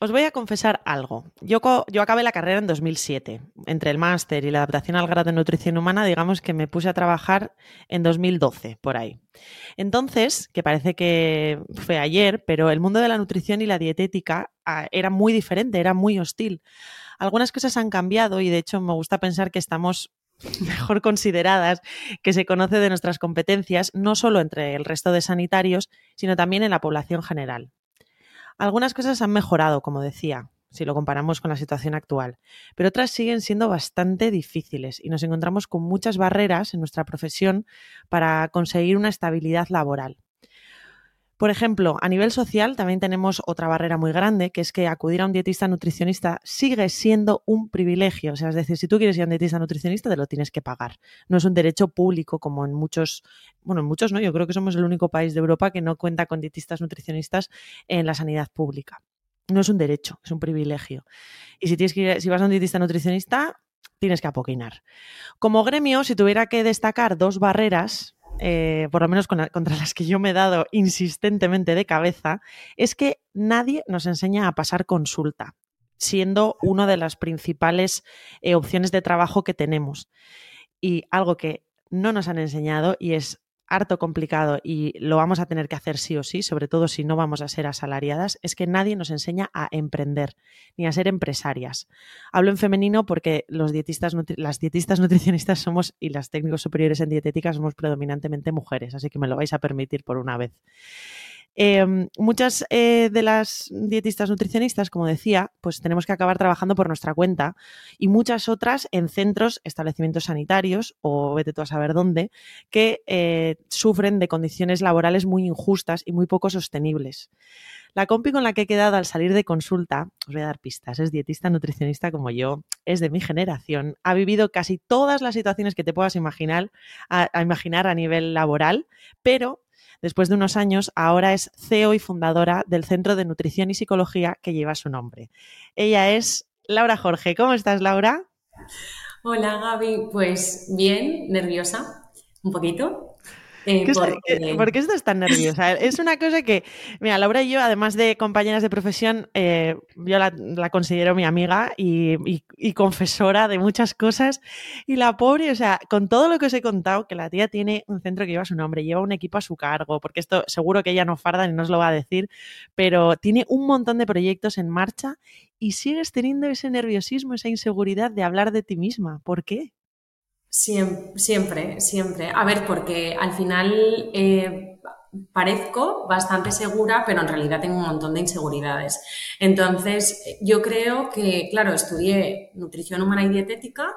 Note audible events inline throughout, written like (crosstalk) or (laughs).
os voy a confesar algo. Yo, acabé la carrera en 2007. Entre el máster y la adaptación al grado de nutrición humana, digamos que me puse a trabajar en 2012, por ahí. Entonces, que parece que fue ayer, pero el mundo de la nutrición y la dietética ah, era muy diferente, era muy hostil. Algunas cosas han cambiado y de hecho me gusta pensar que estamos (laughs) mejor consideradas, que se conoce de nuestras competencias, no solo entre el resto de sanitarios, sino también en la población general. Algunas cosas han mejorado, como decía, si lo comparamos con la situación actual, pero otras siguen siendo bastante difíciles y nos encontramos con muchas barreras en nuestra profesión para conseguir una estabilidad laboral. Por ejemplo, a nivel social también tenemos otra barrera muy grande, que es que acudir a un dietista nutricionista sigue siendo un privilegio. O sea, es decir, si tú quieres ir a un dietista nutricionista, te lo tienes que pagar. No es un derecho público como en muchos, bueno, en muchos no, yo creo que somos el único país de Europa que no cuenta con dietistas nutricionistas en la sanidad pública. No es un derecho, es un privilegio. Y si, tienes que si vas a un dietista nutricionista, tienes que apoquinar. Como gremio, si tuviera que destacar dos barreras eh, por lo menos contra las que yo me he dado insistentemente de cabeza, es que nadie nos enseña a pasar consulta, siendo una de las principales eh, opciones de trabajo que tenemos. Y algo que no nos han enseñado y es harto complicado y lo vamos a tener que hacer sí o sí, sobre todo si no vamos a ser asalariadas, es que nadie nos enseña a emprender ni a ser empresarias. Hablo en femenino porque los dietistas, las dietistas (laughs) nutricionistas somos y las técnicos superiores en dietética somos predominantemente mujeres, así que me lo vais a permitir por una vez. Em, muchas eh, de las dietistas nutricionistas, como decía, pues tenemos que acabar trabajando por nuestra cuenta y muchas otras en centros, establecimientos sanitarios o vete tú a saber dónde, que eh, sufren de condiciones laborales muy injustas y muy poco sostenibles. La compi con la que he quedado al salir de consulta, os voy a dar pistas, es dietista nutricionista como yo, es de mi generación, ha vivido casi todas las situaciones que te puedas imaginar a imaginar a nivel laboral, pero Después de unos años, ahora es CEO y fundadora del Centro de Nutrición y Psicología que lleva su nombre. Ella es Laura Jorge. ¿Cómo estás, Laura? Hola, Gaby. Pues bien, nerviosa, un poquito. Eh, ¿Por qué estás tan nerviosa? (laughs) Es una cosa que, mira, Laura y yo, además de compañeras de profesión, eh, yo la, considero mi amiga y, confesora de muchas cosas. Y la pobre, o sea, con todo lo que os he contado, que la tía tiene un centro que lleva su nombre, lleva un equipo a su cargo, porque esto seguro que ella no farda ni nos lo va a decir, pero tiene un montón de proyectos en marcha y sigues teniendo ese nerviosismo, esa inseguridad de hablar de ti misma. ¿Por qué? Siempre, siempre, A ver, porque al final eh, parezco bastante segura, pero en realidad tengo un montón de inseguridades. Entonces, yo creo que, claro, estudié nutrición humana y dietética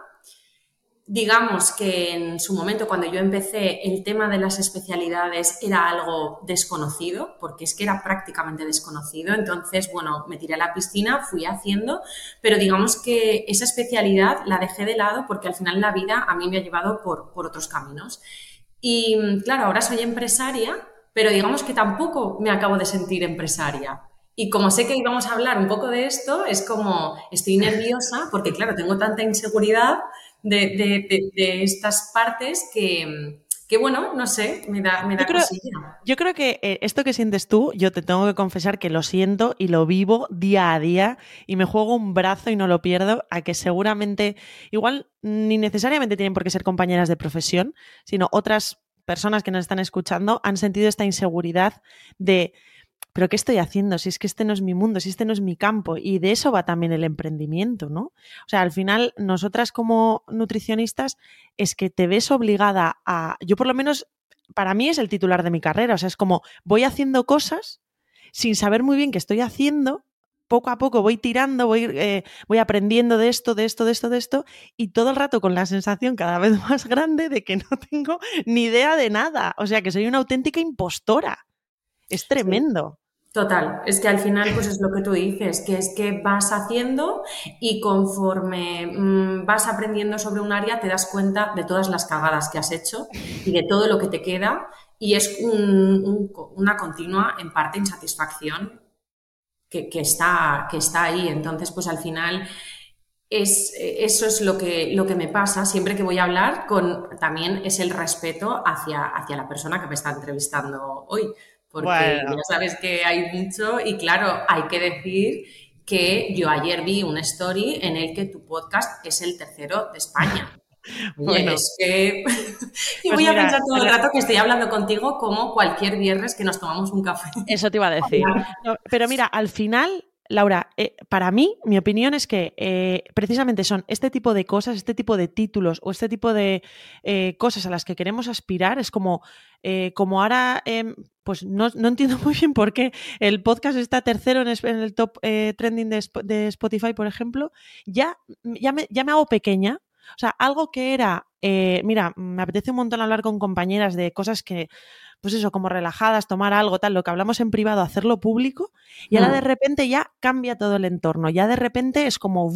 digamos que en su momento, cuando yo empecé, el tema de las especialidades era algo desconocido, porque es que era prácticamente desconocido. Entonces, bueno, me tiré a la piscina, fui haciendo, pero digamos que esa especialidad la dejé de lado porque al final la vida a mí me ha llevado por, por otros caminos. Y claro, ahora soy empresaria, pero digamos que tampoco me acabo de sentir empresaria. Y como sé que íbamos a hablar un poco de esto, es como estoy nerviosa porque, claro, tengo tanta inseguridad de, estas partes que, bueno, no sé, me da, me yo, creo, yo creo que eh, esto que sientes tú, yo te tengo que confesar que lo siento y lo vivo día a día y me juego un brazo y no lo pierdo a que seguramente, igual ni necesariamente tienen por qué ser compañeras de profesión, sino otras personas que nos están escuchando han sentido esta inseguridad de pero ¿qué estoy haciendo? Si es que este no es mi mundo, si este no es mi campo. Y de eso va también el emprendimiento, ¿no? O sea, al final, nosotras como nutricionistas, es que te ves obligada a, yo por lo menos, para mí es el titular de mi carrera, o sea, es como voy haciendo cosas sin saber muy bien qué estoy haciendo, poco a poco voy tirando, voy, eh, voy aprendiendo de esto, de esto, de esto, de esto, y todo el rato con la sensación cada vez (laughs) más grande de que no tengo ni idea de nada. O sea, que soy una auténtica impostora. Es tremendo. Total, es que al final pues es lo que tú dices, que es que vas haciendo y conforme mm, vas aprendiendo sobre un área te das cuenta de todas las cagadas que has hecho y de todo lo que te queda y es una continua en parte insatisfacción que, está, que está ahí. Entonces pues al final es, eso es lo que, lo que me pasa siempre que voy a hablar con también es el respeto hacia, hacia la persona que me está entrevistando hoy porque ya sabes que hay mucho y claro, hay que decir que yo ayer vi una story en el que tu podcast es el tercero de España. (laughs) bueno, es que (laughs) yo pues voy a pensar todo el rato que estoy hablando contigo como cualquier viernes que nos tomamos un café. Eso te iba a (laughs) decir. pero mira, al final Laura, eh, para mí, mi opinión es que eh, precisamente son este tipo de cosas, este tipo de títulos o este tipo de eh, cosas a las que queremos aspirar. Es como, como ahora, em, pues no, entiendo muy bien por qué el podcast está tercero en, el top trending de, Spotify, por ejemplo. Ya, ya, me, ya me hago pequeña. O sea, algo que era, mira, me apetece un montón hablar con compañeras de cosas que pues eso, como relajadas, tomar algo, tal, lo que hablamos en privado, hacerlo público, y ahora mm. de repente ya cambia todo el entorno, ya de repente es como.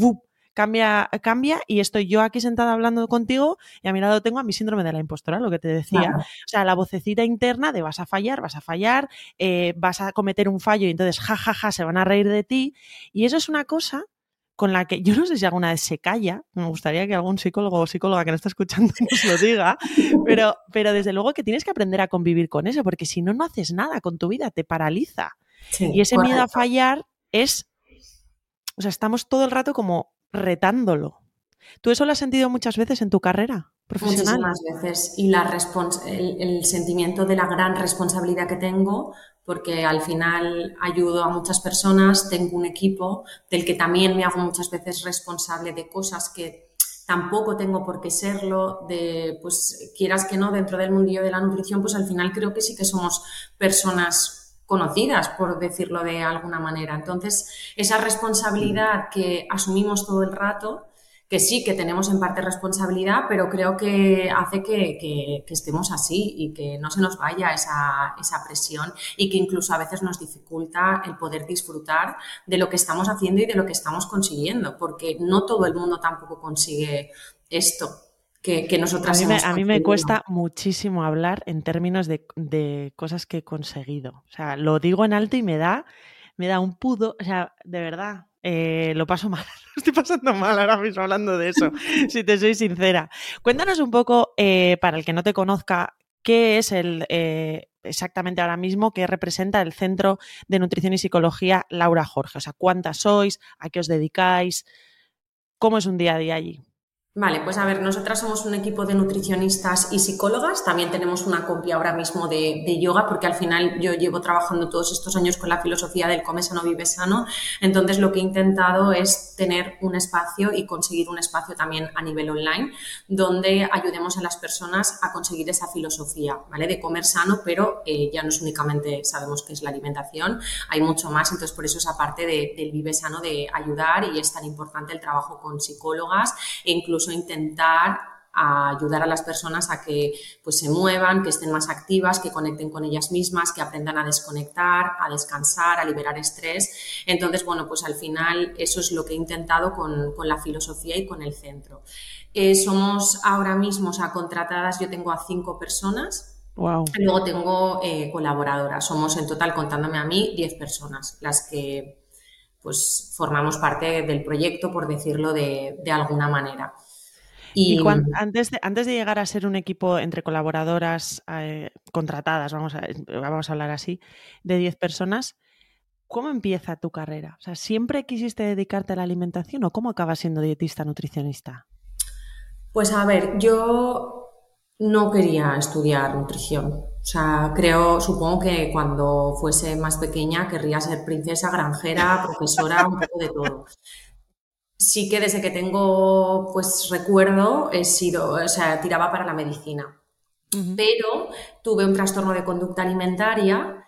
Cambia, cambia y estoy yo aquí sentada hablando contigo y a mi lado tengo a mi síndrome de la impostora, lo que te decía. O sea, la vocecita interna de vas a fallar, vas a fallar, eh, vas a cometer un fallo y entonces jajaja ja, ja, se van a reír de ti. Y eso es una cosa con la que yo no sé si alguna vez se calla, me gustaría que algún psicólogo o psicóloga que no está escuchando (laughs) nos lo diga, pero, pero desde luego que tienes que aprender a convivir con eso, porque si no, no haces nada con tu vida, te paraliza. y ese miedo a fallar es, o sea, estamos todo el rato como retándolo. ¿Tú eso lo has sentido muchas veces en tu carrera profesional? Muchísimas veces. Y la el, el sentimiento de la gran responsabilidad que tengo porque al final ayudo a muchas personas, tengo un equipo del que también me hago muchas veces responsable de cosas que tampoco tengo por qué serlo, de pues quieras que no, dentro del mundillo de la nutrición, pues al final creo que sí que somos personas conocidas, por decirlo de alguna manera. Entonces, esa responsabilidad que asumimos todo el rato, que sí que tenemos en parte responsabilidad, pero creo que hace que, estemos así y que no se nos vaya esa, esa, presión y que incluso a veces nos dificulta el poder disfrutar de lo que estamos haciendo y de lo que estamos consiguiendo, porque no todo el mundo tampoco consigue esto. Que, que nosotras a mí, me, a mí me cuesta muchísimo hablar en términos de, de cosas que he conseguido. O sea, lo digo en alto y me da, me da un pudo, o sea, de verdad, eh, lo paso mal. (laughs) Estoy pasando mal ahora mismo hablando de eso, (laughs) si te soy sincera. Cuéntanos un poco, eh, para el que no te conozca, qué es el eh, exactamente ahora mismo, qué representa el Centro de Nutrición y Psicología Laura Jorge. O sea, cuántas sois, a qué os dedicáis, cómo es un día a día allí. Vale, pues a ver, nosotras somos un equipo de nutricionistas y psicólogas. También tenemos una copia ahora mismo de, yoga, porque al final yo llevo trabajando todos estos años con la filosofía del come sano, vive sano. Entonces, lo que he intentado es tener un espacio y conseguir un espacio también a nivel online, donde ayudemos a las personas a conseguir esa filosofía, ¿vale? De comer sano, pero eh, ya no es únicamente sabemos que es la alimentación, hay mucho más. Entonces, por eso esa parte del vive sano de ayudar y es tan importante el trabajo con psicólogas e incluso intentar ayudar a las personas a que pues, se muevan, que estén más activas, que conecten con ellas mismas, que aprendan a desconectar, a descansar, a liberar estrés. Entonces, bueno, pues al final eso es lo que he intentado con, la filosofía y con el centro. Eh, somos ahora mismo, o sea, contratadas, yo tengo a cinco personas. Wow. luego tengo eh, colaboradoras. Somos en total, contándome a mí, diez personas las que pues formamos parte del proyecto, por decirlo de alguna manera. Y, antes, de, antes de llegar a ser un equipo entre colaboradoras eh, contratadas, vamos a, vamos a hablar así, de 10 personas, ¿cómo empieza tu carrera? O sea, ¿siempre quisiste dedicarte a la alimentación o cómo acabas siendo dietista, nutricionista? Pues a ver, yo no quería estudiar nutrición. O sea, creo, supongo que cuando fuese más pequeña querría ser princesa, granjera, profesora, un poco de todo sí que desde que tengo pues recuerdo he sido, o sea, tiraba para la medicina. Pero tuve un trastorno de conducta alimentaria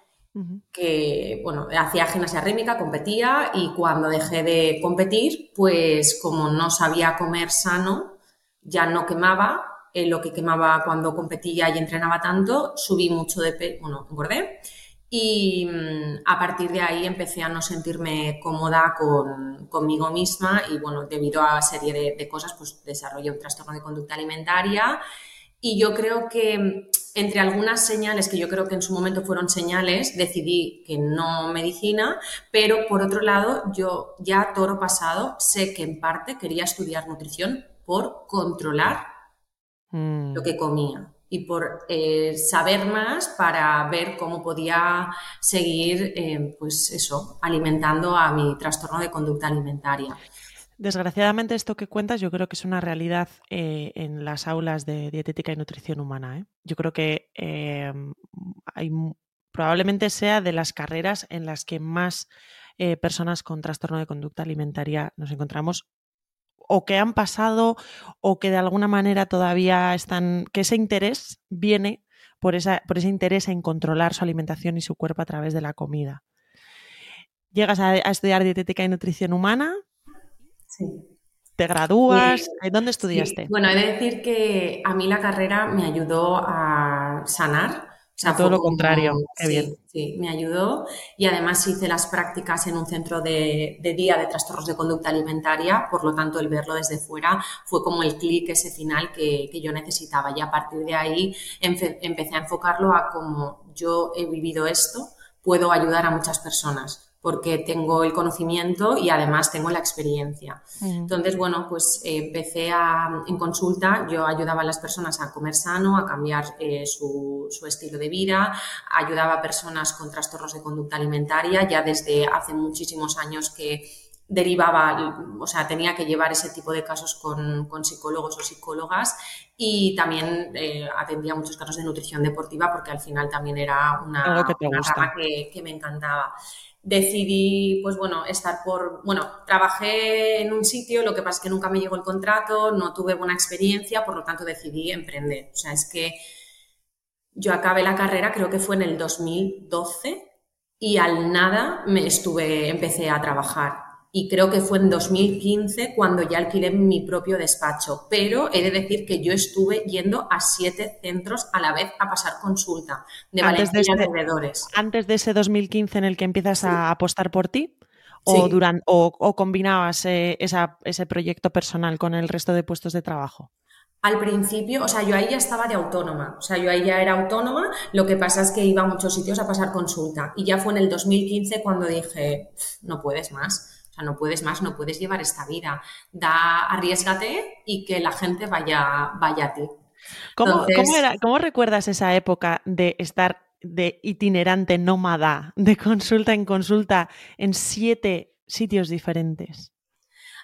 que, bueno, hacía gimnasia rítmica, competía y cuando dejé de competir, pues como no sabía comer sano, ya no quemaba. Eh, lo que quemaba cuando competía y entrenaba tanto, subí mucho de peso, bueno, engordé y mm, a partir de ahí empecé a no sentirme cómoda con, conmigo misma y bueno, debido a serie de, cosas, pues desarrollé un trastorno de conducta alimentaria y yo creo que mm, entre algunas señales que yo creo que en su momento fueron señales, decidí que no medicina, pero por otro lado, yo ya toro pasado sé que en parte quería estudiar nutrición por controlar mm. lo que comía y por eh, saber más para ver cómo podía seguir, eh, pues eso, alimentando a mi trastorno de conducta alimentaria. Desgraciadamente esto que cuentas yo creo que es una realidad eh, en las aulas de dietética y nutrición humana. Yo creo que probablemente sea de las carreras en las que más personas con trastorno de conducta alimentaria nos encontramos o que han pasado o que de alguna manera todavía están, que ese interés viene por, esa, por ese interés en controlar su alimentación y su cuerpo a través de la comida. Llegas a, estudiar dietética y nutrición humana. Sí. ¿Te gradúas? ¿Dónde estudiaste? Bueno, he de decir que a mí la carrera me ayudó a sanar o todo lo contrario. Qué bien. Sí, me ayudó y además hice las prácticas en un centro de, día de trastornos de conducta alimentaria, por lo tanto el verlo desde fuera fue como el clic ese final que, que, yo necesitaba y a partir de ahí empecé a enfocarlo a cómo yo he vivido esto, puedo ayudar a muchas personas porque tengo el conocimiento y además tengo la experiencia. Entonces, bueno, pues eh, empecé a, en consulta, yo ayudaba a las personas a comer sano, a cambiar eh, su, su, estilo de vida, ayudaba a personas con trastornos de conducta alimentaria, ya desde hace muchísimos años que derivaba, o sea, tenía que llevar ese tipo de casos con, con psicólogos o psicólogas y también eh, atendía muchos casos de nutrición deportiva porque al final también era una, una que, que me encantaba decidí, pues bueno, estar por, bueno, trabajé en un sitio, lo que pasa es que nunca me llegó el contrato, no tuve buena experiencia, por lo tanto decidí emprender. O sea, es que yo acabé la carrera, creo que fue en el 2012, y al nada me estuve, empecé a trabajar y creo que fue en 2015 cuando ya alquilé mi propio despacho. Pero he de decir que yo estuve yendo a siete centros a la vez a pasar consulta de antes Valencia de alrededores. ¿Antes de ese 2015 en el que empiezas a apostar por ti? ¿O, o, combinabas eh, ese proyecto personal con el resto de puestos de trabajo? Al principio, o sea, yo ahí ya estaba de autónoma, o sea, yo ahí ya era autónoma, lo que pasa es que iba a muchos sitios a pasar consulta y ya fue en el 2015 cuando dije, no puedes más no puedes más, no puedes llevar esta vida. Da, arriesgate y que la gente vaya, vaya a ti. ¿Cómo, ¿Cómo recuerdas esa época de estar de itinerante nómada, de consulta en consulta en siete sitios diferentes?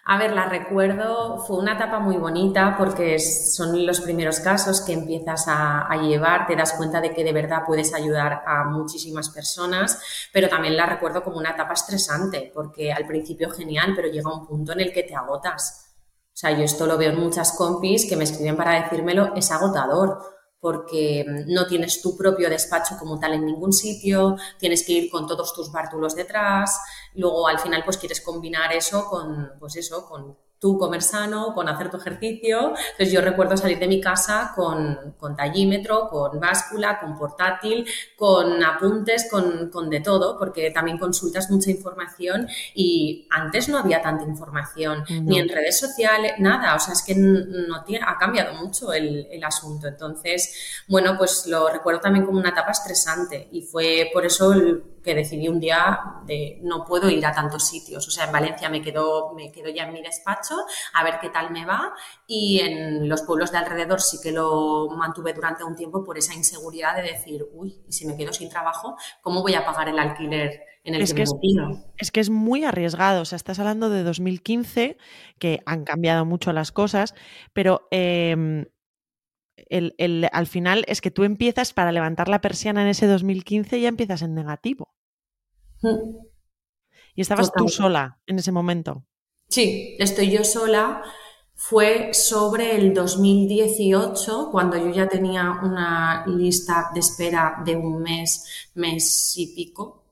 A ver, la recuerdo, fue una etapa muy bonita porque son los primeros casos que empiezas a, llevar, te das cuenta de que de verdad puedes ayudar a muchísimas personas, pero también la recuerdo como una etapa estresante porque al principio genial, pero llega un punto en el que te agotas. O sea, yo esto lo veo en muchas compis que me escriben para decírmelo, es agotador porque no tienes tu propio despacho como tal en ningún sitio, tienes que ir con todos tus bártulos detrás, luego al final pues quieres combinar eso con, pues eso, con tú comer sano, con hacer tu ejercicio. Entonces yo recuerdo salir de mi casa con, con tallímetro, con báscula, con portátil, con apuntes, con, con, de todo, porque también consultas mucha información y antes no había tanta información, ni en redes sociales, nada, o sea, es que no tiene, ha cambiado mucho el, el asunto. Entonces, bueno, pues lo recuerdo también como una etapa estresante y fue por eso que decidí un día de no puedo ir a tantos sitios. O sea, en Valencia me quedo, me quedo ya en mi despacho a ver qué tal me va y en los pueblos de alrededor sí que lo mantuve durante un tiempo por esa inseguridad de decir, uy, si me quedo sin trabajo, ¿cómo voy a pagar el alquiler? En el es que, es, es, que es muy arriesgado. O sea, estás hablando de 2015, que han cambiado mucho las cosas, pero em, el, al final es que tú empiezas para levantar la persiana en ese 2015 y ya empiezas en negativo. Mm. Y estabas tú sola en ese momento. Sí, estoy yo sola. Fue sobre el 2018, cuando yo ya tenía una lista de espera de un mes, mes y pico.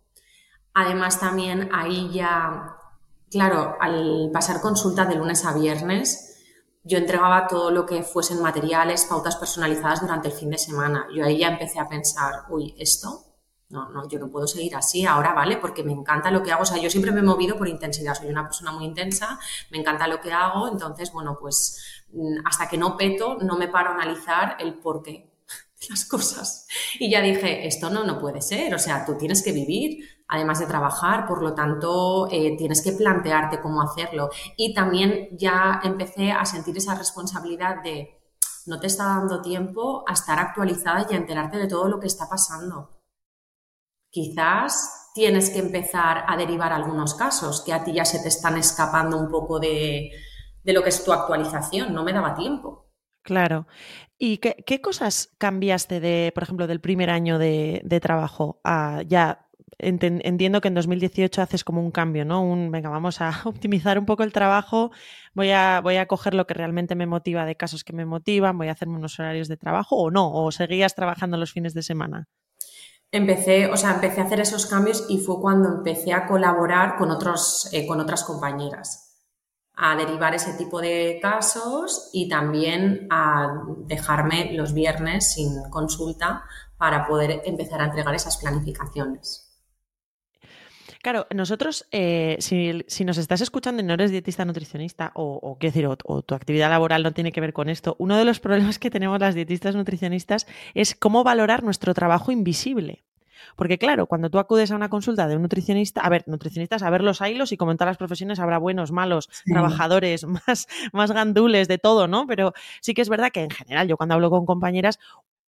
Además, también ahí ya, claro, al pasar consulta de lunes a viernes, yo entregaba todo lo que fuesen materiales, pautas personalizadas durante el fin de semana. Yo ahí ya empecé a pensar, uy, esto no, no, yo no puedo seguir así ahora, ¿vale? Porque me encanta lo que hago. O sea, yo siempre me he movido por intensidad. Soy una persona muy intensa, me encanta lo que hago. Entonces, bueno, pues mm, hasta que no peto, no me paro a analizar el porqué de las (laughs) cosas. Y ya dije, esto no, no puede ser. O sea, tú tienes que vivir, además de trabajar, por lo tanto, eh, tienes que plantearte cómo hacerlo. Y también ya empecé a sentir esa responsabilidad de no te está dando tiempo a estar actualizada y a enterarte de todo lo que está pasando. Quizás tienes que empezar a derivar algunos casos que a ti ya se te están escapando un poco de, lo que es tu actualización. No me daba tiempo. Claro. ¿Y qué, cosas cambiaste de, por ejemplo, del primer año de, trabajo a ya entiendo que en 2018 haces como un cambio, ¿no? Un, venga, vamos a (laughs) optimizar un poco el trabajo, voy a, voy a coger lo que realmente me motiva de casos que me motivan, voy a hacerme unos horarios de trabajo o no, o seguías trabajando los fines de semana. Empecé, o sea, empecé a hacer esos cambios y fue cuando empecé a colaborar con, otros, eh, con otras compañeras, a derivar ese tipo de casos y también a dejarme los viernes sin consulta para poder empezar a entregar esas planificaciones. Claro, nosotros, eh, si, nos estás escuchando y no eres dietista nutricionista, o, qué decir, o, tu actividad laboral no tiene que ver con esto, uno de los (laughs) problemas que tenemos las dietistas nutricionistas es cómo valorar nuestro trabajo invisible. Porque claro, cuando tú acudes a una consulta de un nutricionista, a ver, nutricionistas, a ver los hilos y como en todas las profesiones habrá buenos, malos, trabajadores, (laughs) más, más gandules, de todo, ¿no? Pero sí que es verdad que en general, yo cuando hablo con compañeras,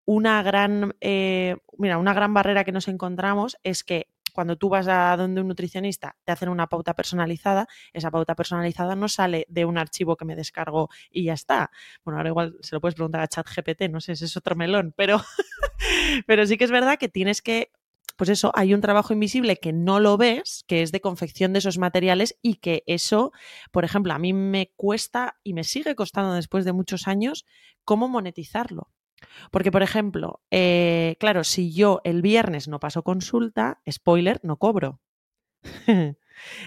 una gran, eh, mira, una gran barrera que nos encontramos es que cuando tú vas a donde un nutricionista te hacen una pauta personalizada, esa pauta personalizada no sale de un archivo que me descargo y ya está. Bueno, ahora igual se lo puedes preguntar a ChatGPT, no sé, ese es otro melón, pero, (laughs) pero sí que es verdad que tienes que pues eso, hay un trabajo invisible que no lo ves, que es de confección de esos materiales y que eso, por ejemplo, a mí me cuesta y me sigue costando después de muchos años cómo monetizarlo. Porque, por ejemplo, eh, claro, si yo el viernes no paso consulta, spoiler, no cobro. (laughs)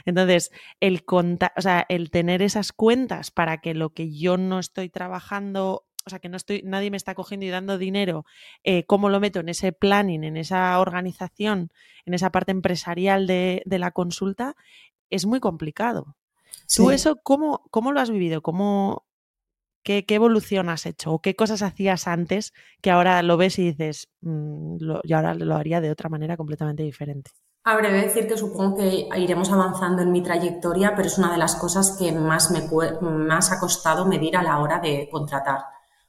Entonces, el, o sea, el tener esas cuentas para que lo que yo no estoy trabajando, o sea, que no estoy, nadie me está cogiendo y dando dinero, eh, cómo lo meto en ese planning, en esa organización, en esa parte empresarial de, la consulta, es muy complicado. ¿Tú eso cómo, cómo lo has vivido? ¿Cómo, ¿Qué, evolución has hecho? ¿O qué cosas hacías antes que ahora lo ves y dices, mm, yo ahora lo haría de otra manera completamente diferente? A breve decir que supongo que iremos avanzando en mi trayectoria, pero es una de las cosas que más me más ha costado medir a la hora de contratar.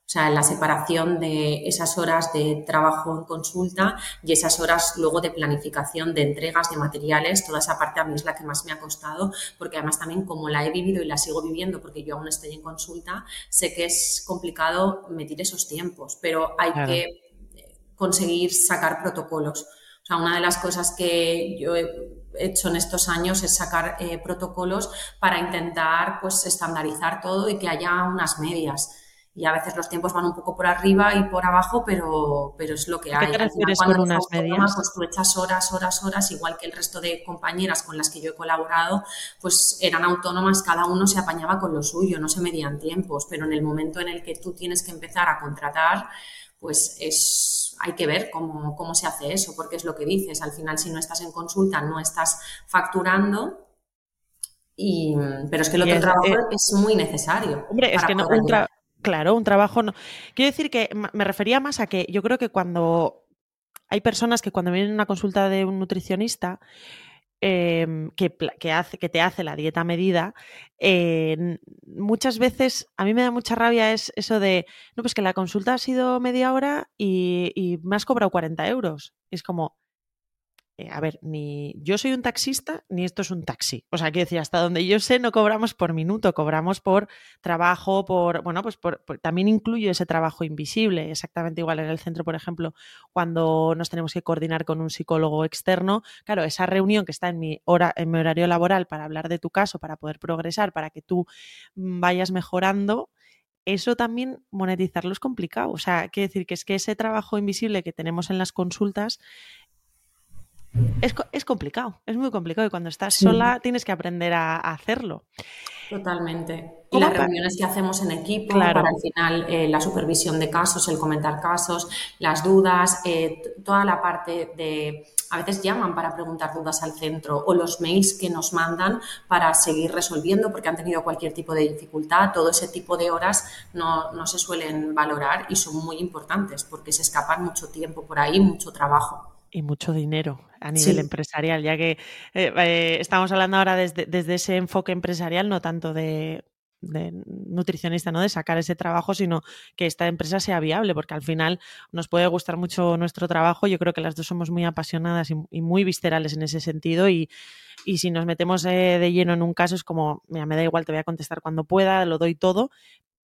O sea, la separación de esas horas de trabajo en consulta y esas horas luego de planificación de entregas de materiales, toda esa parte a mí es la que más me ha costado, porque además también como la he vivido y la sigo viviendo, porque yo aún estoy en consulta, sé que es complicado medir esos tiempos, pero hay que conseguir sacar protocolos. O sea, una de las cosas que yo he hecho en estos años es sacar eh, protocolos para intentar pues estandarizar todo y que haya unas medias y a veces los tiempos van un poco por arriba y por abajo, pero, pero es lo que hay. ¿Qué te refieres con unas medias? Pues tú echas horas, horas, horas, igual que el resto de compañeras con las que yo he colaborado, pues eran autónomas, cada uno se apañaba con lo suyo, no se medían tiempos, pero en el momento en el que tú tienes que empezar a contratar, pues es, hay que ver cómo, cómo se hace eso, porque es lo que dices, al final si no estás en consulta, no estás facturando, y, pero es que el otro trabajo eh, es muy necesario. Hombre, es que no, un, Claro, un trabajo no. Quiero decir que me refería más a que yo creo que cuando hay personas que cuando vienen a una consulta de un nutricionista, em, que, hace, que te hace la dieta medida, muchas veces a mí me da mucha rabia es eso de, no, pues que la consulta ha sido media hora y, y me has cobrado 40 euros. es como, eh, a ver, ni yo soy un taxista, ni esto es un taxi. O sea, quiero decir, hasta donde yo sé, no cobramos por minuto, cobramos por trabajo, por, bueno, pues también incluyo ese trabajo invisible, exactamente igual en el centro, por ejemplo, cuando nos tenemos que coordinar con un psicólogo externo, claro, esa reunión que está en mi horario laboral para hablar de tu caso, para poder progresar, para que tú mm, vayas mejorando, eso también monetizarlo es complicado. O sea, quiero decir que es que ese trabajo invisible que tenemos en las consultas es, complicado, es muy complicado y cuando estás sola tienes que aprender a, hacerlo. Totalmente. Y las reuniones que hacemos en equipo para al final eh, la supervisión de casos, el comentar casos, las dudas, eh, toda la parte de a veces llaman para preguntar dudas al centro o los mails que nos mandan para seguir resolviendo porque han tenido cualquier tipo de dificultad. Todo ese tipo de horas no, no se suelen valorar y son muy importantes porque se escapan mucho tiempo por ahí, mucho trabajo y mucho dinero a nivel empresarial, ya que eh, eh, estamos hablando ahora desde, ese enfoque empresarial, no tanto de, nutricionista, ¿no? De sacar ese trabajo, sino que esta empresa sea viable, porque al final nos puede gustar mucho nuestro trabajo. Yo creo que las dos somos muy apasionadas y, muy viscerales en ese sentido. Y, si nos metemos eh, de lleno en un caso, es como, mira, me da igual, te voy a contestar cuando pueda, lo doy todo,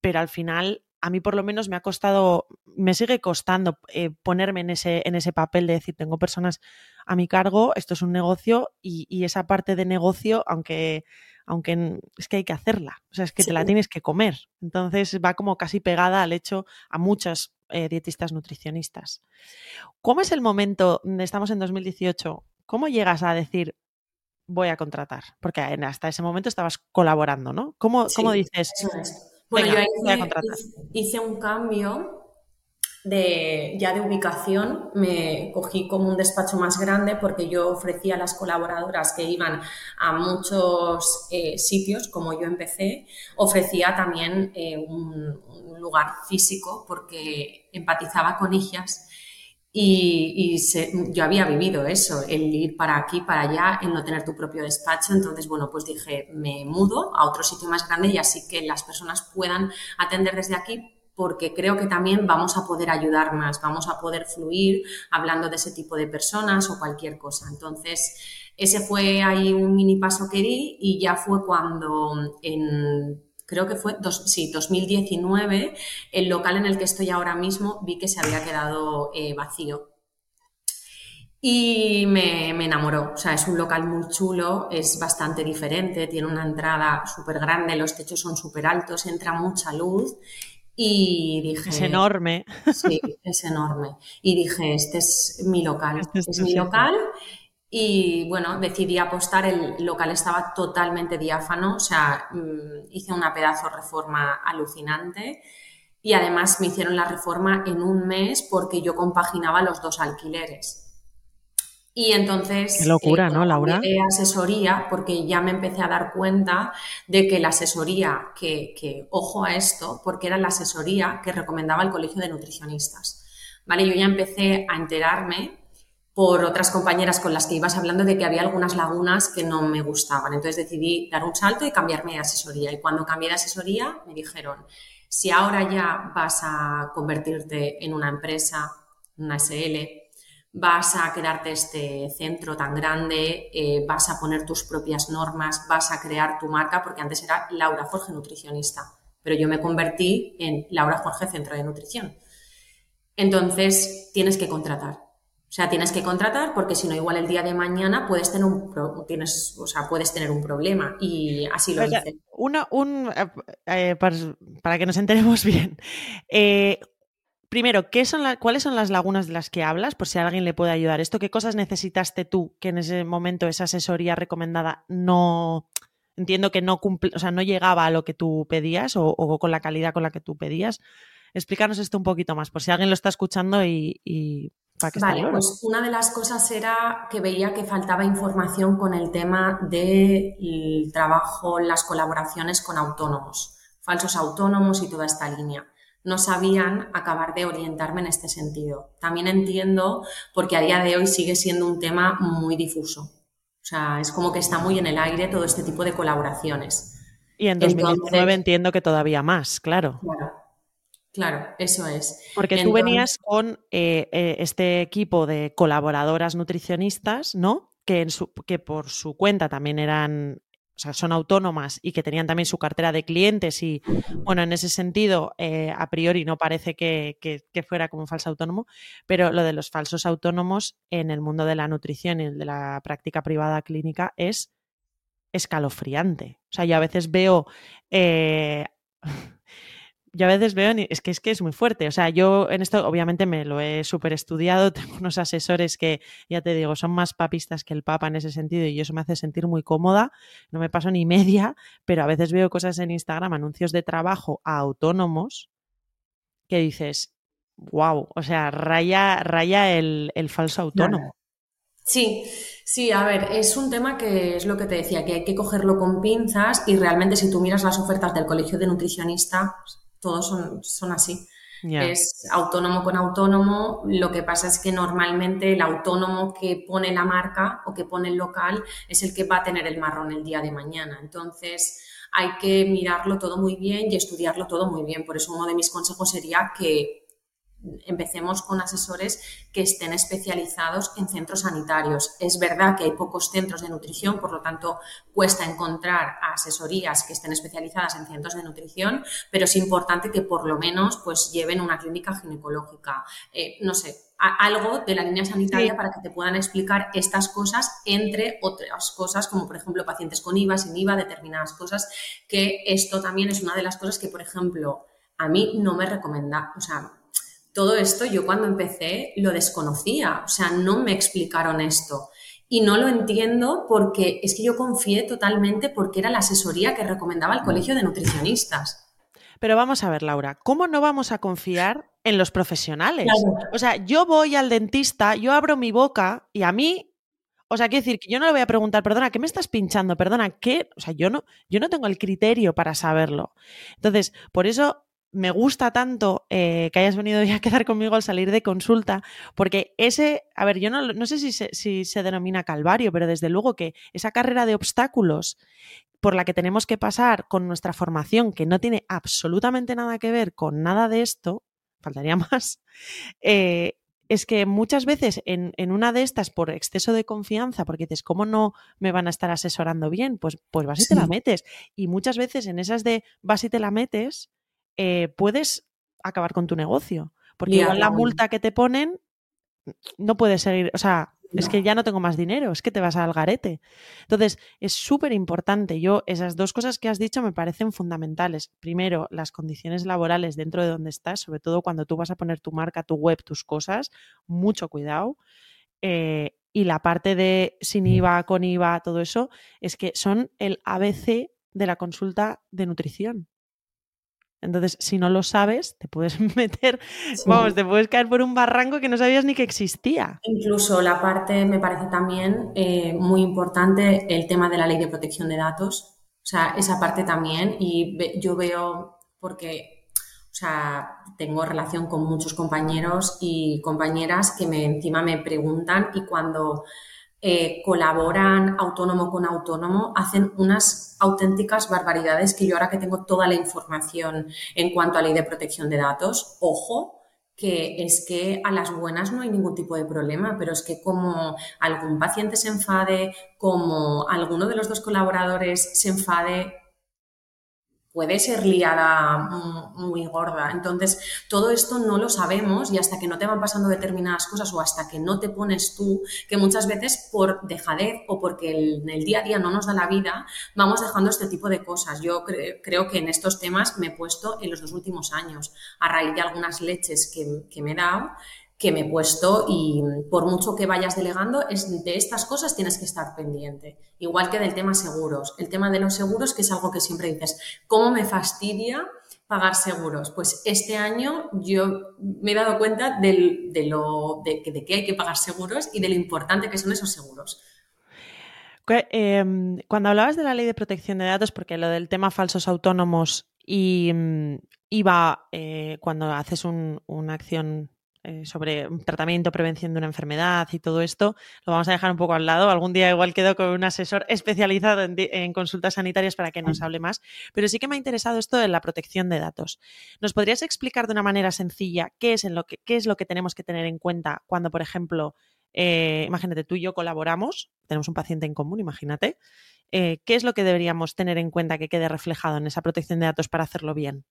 pero al final a mí por lo menos me ha costado, me sigue costando eh, ponerme en ese, en ese papel de decir, tengo personas a mi cargo, esto es un negocio y, esa parte de negocio, aunque, aunque es que hay que hacerla, o sea, es que te la tienes que comer. Entonces va como casi pegada al hecho a muchas eh, dietistas nutricionistas. ¿Cómo es el momento, estamos en 2018, cómo llegas a decir, voy a contratar? Porque hasta ese momento estabas colaborando, ¿no? ¿Cómo, ¿cómo dices? Bueno, yo hice, un cambio de, ya de ubicación, me cogí como un despacho más grande porque yo ofrecía a las colaboradoras que iban a muchos eh, sitios, como yo empecé, ofrecía también eh, un, lugar físico porque empatizaba con ellas y, yo había vivido eso, el ir para aquí, para allá, el no tener tu propio despacho. Entonces, bueno, pues dije, me mudo a otro sitio más grande y así que las personas puedan atender desde aquí porque creo que también vamos a poder ayudar más, vamos a poder fluir hablando de ese tipo de personas o cualquier cosa. Entonces, ese fue ahí un mini paso que di y ya fue cuando en creo que fue, sí, 2019, el local en el que estoy ahora mismo vi que se había quedado eh, vacío. Y me, enamoró, o sea, es un local muy chulo, es bastante diferente, tiene una entrada súper grande, los techos son súper altos, entra mucha luz y dije... Es enorme. Sí, es enorme. Y dije, este es mi local, este es, mi local y bueno, decidí apostar, el local estaba totalmente diáfano, o sea, mm, hice una pedazo reforma alucinante y además me hicieron la reforma en un mes porque yo compaginaba los dos alquileres. Y entonces... Qué locura, eh, ¿no, Laura? asesoría porque ya me empecé a dar cuenta de que la asesoría, que, que, ojo a esto, porque era la asesoría que recomendaba el Colegio de Nutricionistas. ¿Vale? Yo ya empecé a enterarme por otras compañeras con las que ibas hablando de que había algunas lagunas que no me gustaban. Entonces decidí dar un salto y cambiarme de asesoría. Y cuando cambié de asesoría me dijeron, si ahora ya vas a convertirte en una empresa, una SL, vas a quedarte este centro tan grande, eh, vas a poner tus propias normas, vas a crear tu marca, porque antes era Laura Jorge Nutricionista, pero yo me convertí en Laura Jorge Centro de Nutrición. Entonces tienes que contratar o sea, tienes que contratar porque si no, igual el día de mañana puedes tener un, tienes, o sea, puedes tener un problema y así lo hice. Una, un, eh, eh, para, que nos enteremos (laughs) bien. Eh, primero, ¿qué son ¿cuáles son las lagunas de las que hablas? Por si alguien le puede ayudar. ¿Esto qué cosas necesitaste tú que en ese momento esa asesoría recomendada no... Entiendo que no cumple, o sea, no llegaba a lo que tú pedías o, con la calidad con la que tú pedías. Explícanos esto un poquito más, por si alguien lo está escuchando y vale, pues una de las cosas era que veía que faltaba información con el tema del trabajo, las colaboraciones con autónomos, falsos autónomos y toda esta línea. No sabían acabar de orientarme en este sentido. También entiendo porque a día de hoy sigue siendo un tema muy difuso. O sea, es como que está muy en el aire todo este tipo de colaboraciones. Y en 2019 entiendo que todavía más, claro. Claro. Claro, eso es. Porque tú venías con eh, eh, este equipo de colaboradoras nutricionistas, ¿no? Que, en su, que por su cuenta también eran, o sea, son autónomas y que tenían también su cartera de clientes y, bueno, en ese sentido, eh, a priori no parece que, que, fuera como un falso autónomo, pero lo de los falsos autónomos en el mundo de la nutrición y de la práctica privada clínica es escalofriante. O sea, yo a veces veo yo a veces veo, es que es que es muy fuerte. O sea, yo en esto obviamente me lo he súper estudiado, (laughs) tengo unos asesores que, ya te digo, son más papistas que el Papa en ese sentido y eso me hace sentir muy cómoda. No me paso ni (laughs) media, pero a veces veo cosas en Instagram, anuncios de trabajo a autónomos, que dices, wow, o sea, raya, raya el, falso autónomo. Sí, sí, a ver, es un tema que es lo que te decía, que hay que cogerlo con pinzas y realmente si tú miras las ofertas del colegio de nutricionistas, todos son, son así. Es autónomo con autónomo. Lo que pasa es que normalmente el autónomo que pone la marca o que pone el local es el que va a tener el marrón el día de mañana. Entonces, hay que mirarlo todo muy bien y estudiarlo todo muy bien. Por eso uno de mis consejos sería que empecemos con asesores que estén especializados en centros sanitarios. Es verdad que hay pocos centros de nutrición, por lo tanto cuesta encontrar asesorías que estén especializadas en centros de nutrición, pero es importante que por lo menos pues lleven una clínica ginecológica. Eh, no sé, algo de la línea sanitaria para que te puedan explicar estas cosas, entre otras cosas, como por ejemplo pacientes con IVA, sin IVA, determinadas cosas, que esto también es una de las cosas que, por ejemplo, a mí no me recomienda, o sea, todo esto yo cuando empecé lo desconocía, o sea, no me explicaron esto. Y no lo entiendo porque es que yo confié totalmente porque era la asesoría que recomendaba el Colegio de Nutricionistas. Pero vamos a ver, Laura, ¿cómo no vamos a confiar en los profesionales? O sea, yo voy al dentista, yo abro mi boca y a mí, o sea, quiero decir que yo no le voy a preguntar, perdona, ¿qué me estás pinchando? Perdona, ¿qué? O sea, yo no, yo no tengo el criterio para saberlo. Entonces, por eso me gusta tanto eh, que hayas venido ya a quedar conmigo al salir de consulta, porque ese, a ver, yo no, no sé si se, si se denomina calvario, pero desde luego que esa carrera de obstáculos por la que tenemos que pasar con nuestra formación, que no tiene absolutamente nada que ver con nada de esto, faltaría (laughs) más, eh, es que muchas veces en, en, una de estas, por exceso de confianza, porque dices, ¿cómo no me van a estar asesorando bien? Pues, pues vas y te la metes. Y muchas veces en esas de vas y te la metes, eh, puedes acabar con tu negocio. Porque igual la multa que te ponen no puedes seguir, o sea, es que ya no tengo más dinero, es que te vas al garete. Entonces, es súper importante. Yo, esas dos cosas que has dicho me parecen fundamentales. Primero, las condiciones laborales dentro de donde estás, sobre todo cuando tú vas a poner tu marca, tu web, tus cosas, mucho cuidado. Eh, y la parte de sin IVA, con IVA, todo eso, es que son el ABC de la consulta de nutrición. Entonces, si no lo sabes, te puedes (laughs) meter, vamos, te puedes caer por un barranco que no sabías ni que existía. Incluso la parte, me parece también eh, muy importante, el tema de la ley de protección de datos. O sea, esa parte también. Y yo veo, porque, o sea, tengo relación con muchos compañeros y compañeras que me, encima me preguntan y cuando eh, colaboran autónomo con autónomo, hacen unas auténticas barbaridades que yo ahora que tengo toda la información en cuanto a ley de protección de datos, ojo, que es que a las buenas no hay ningún tipo de problema, pero es que como algún paciente se enfade, como alguno de los dos colaboradores se enfade, puede ser liada muy gorda. Entonces, todo esto no lo sabemos y hasta que no te van pasando determinadas cosas o hasta que no te pones tú, que muchas veces por dejadez o porque en el día a día no nos da la vida, vamos dejando este tipo de cosas. Yo creo que en estos temas me he puesto en los dos últimos años, a raíz de algunas leches que, que me he dado, que me he puesto y por mucho que vayas delegando, es, de estas cosas tienes que estar pendiente. Igual que del tema seguros. El tema de los seguros, que es algo que siempre dices, ¿cómo me fastidia pagar seguros? Pues este año yo me he dado cuenta de, lo, de, que hay que pagar seguros y de lo importante que son esos seguros. Em, cuando hablabas de la ley de protección de datos, porque lo del tema falsos autónomos y mm, iba eh, cuando haces una acción eh, sobre tratamiento, prevención de una enfermedad y todo esto, lo vamos a dejar un poco al lado. Algún día igual quedo con un asesor (laughs) especializado en, consultas sanitarias para que nos hable más, pero sí que me ha interesado esto de la protección de datos. ¿Nos podrías explicar de una manera sencilla qué es, en lo que, qué es lo que tenemos que tener en cuenta cuando, por ejemplo, eh, imagínate, tú y yo colaboramos, tenemos un paciente en común, imagínate, eh, ¿qué es lo que deberíamos tener en cuenta que quede reflejado en esa protección de datos para hacerlo bien?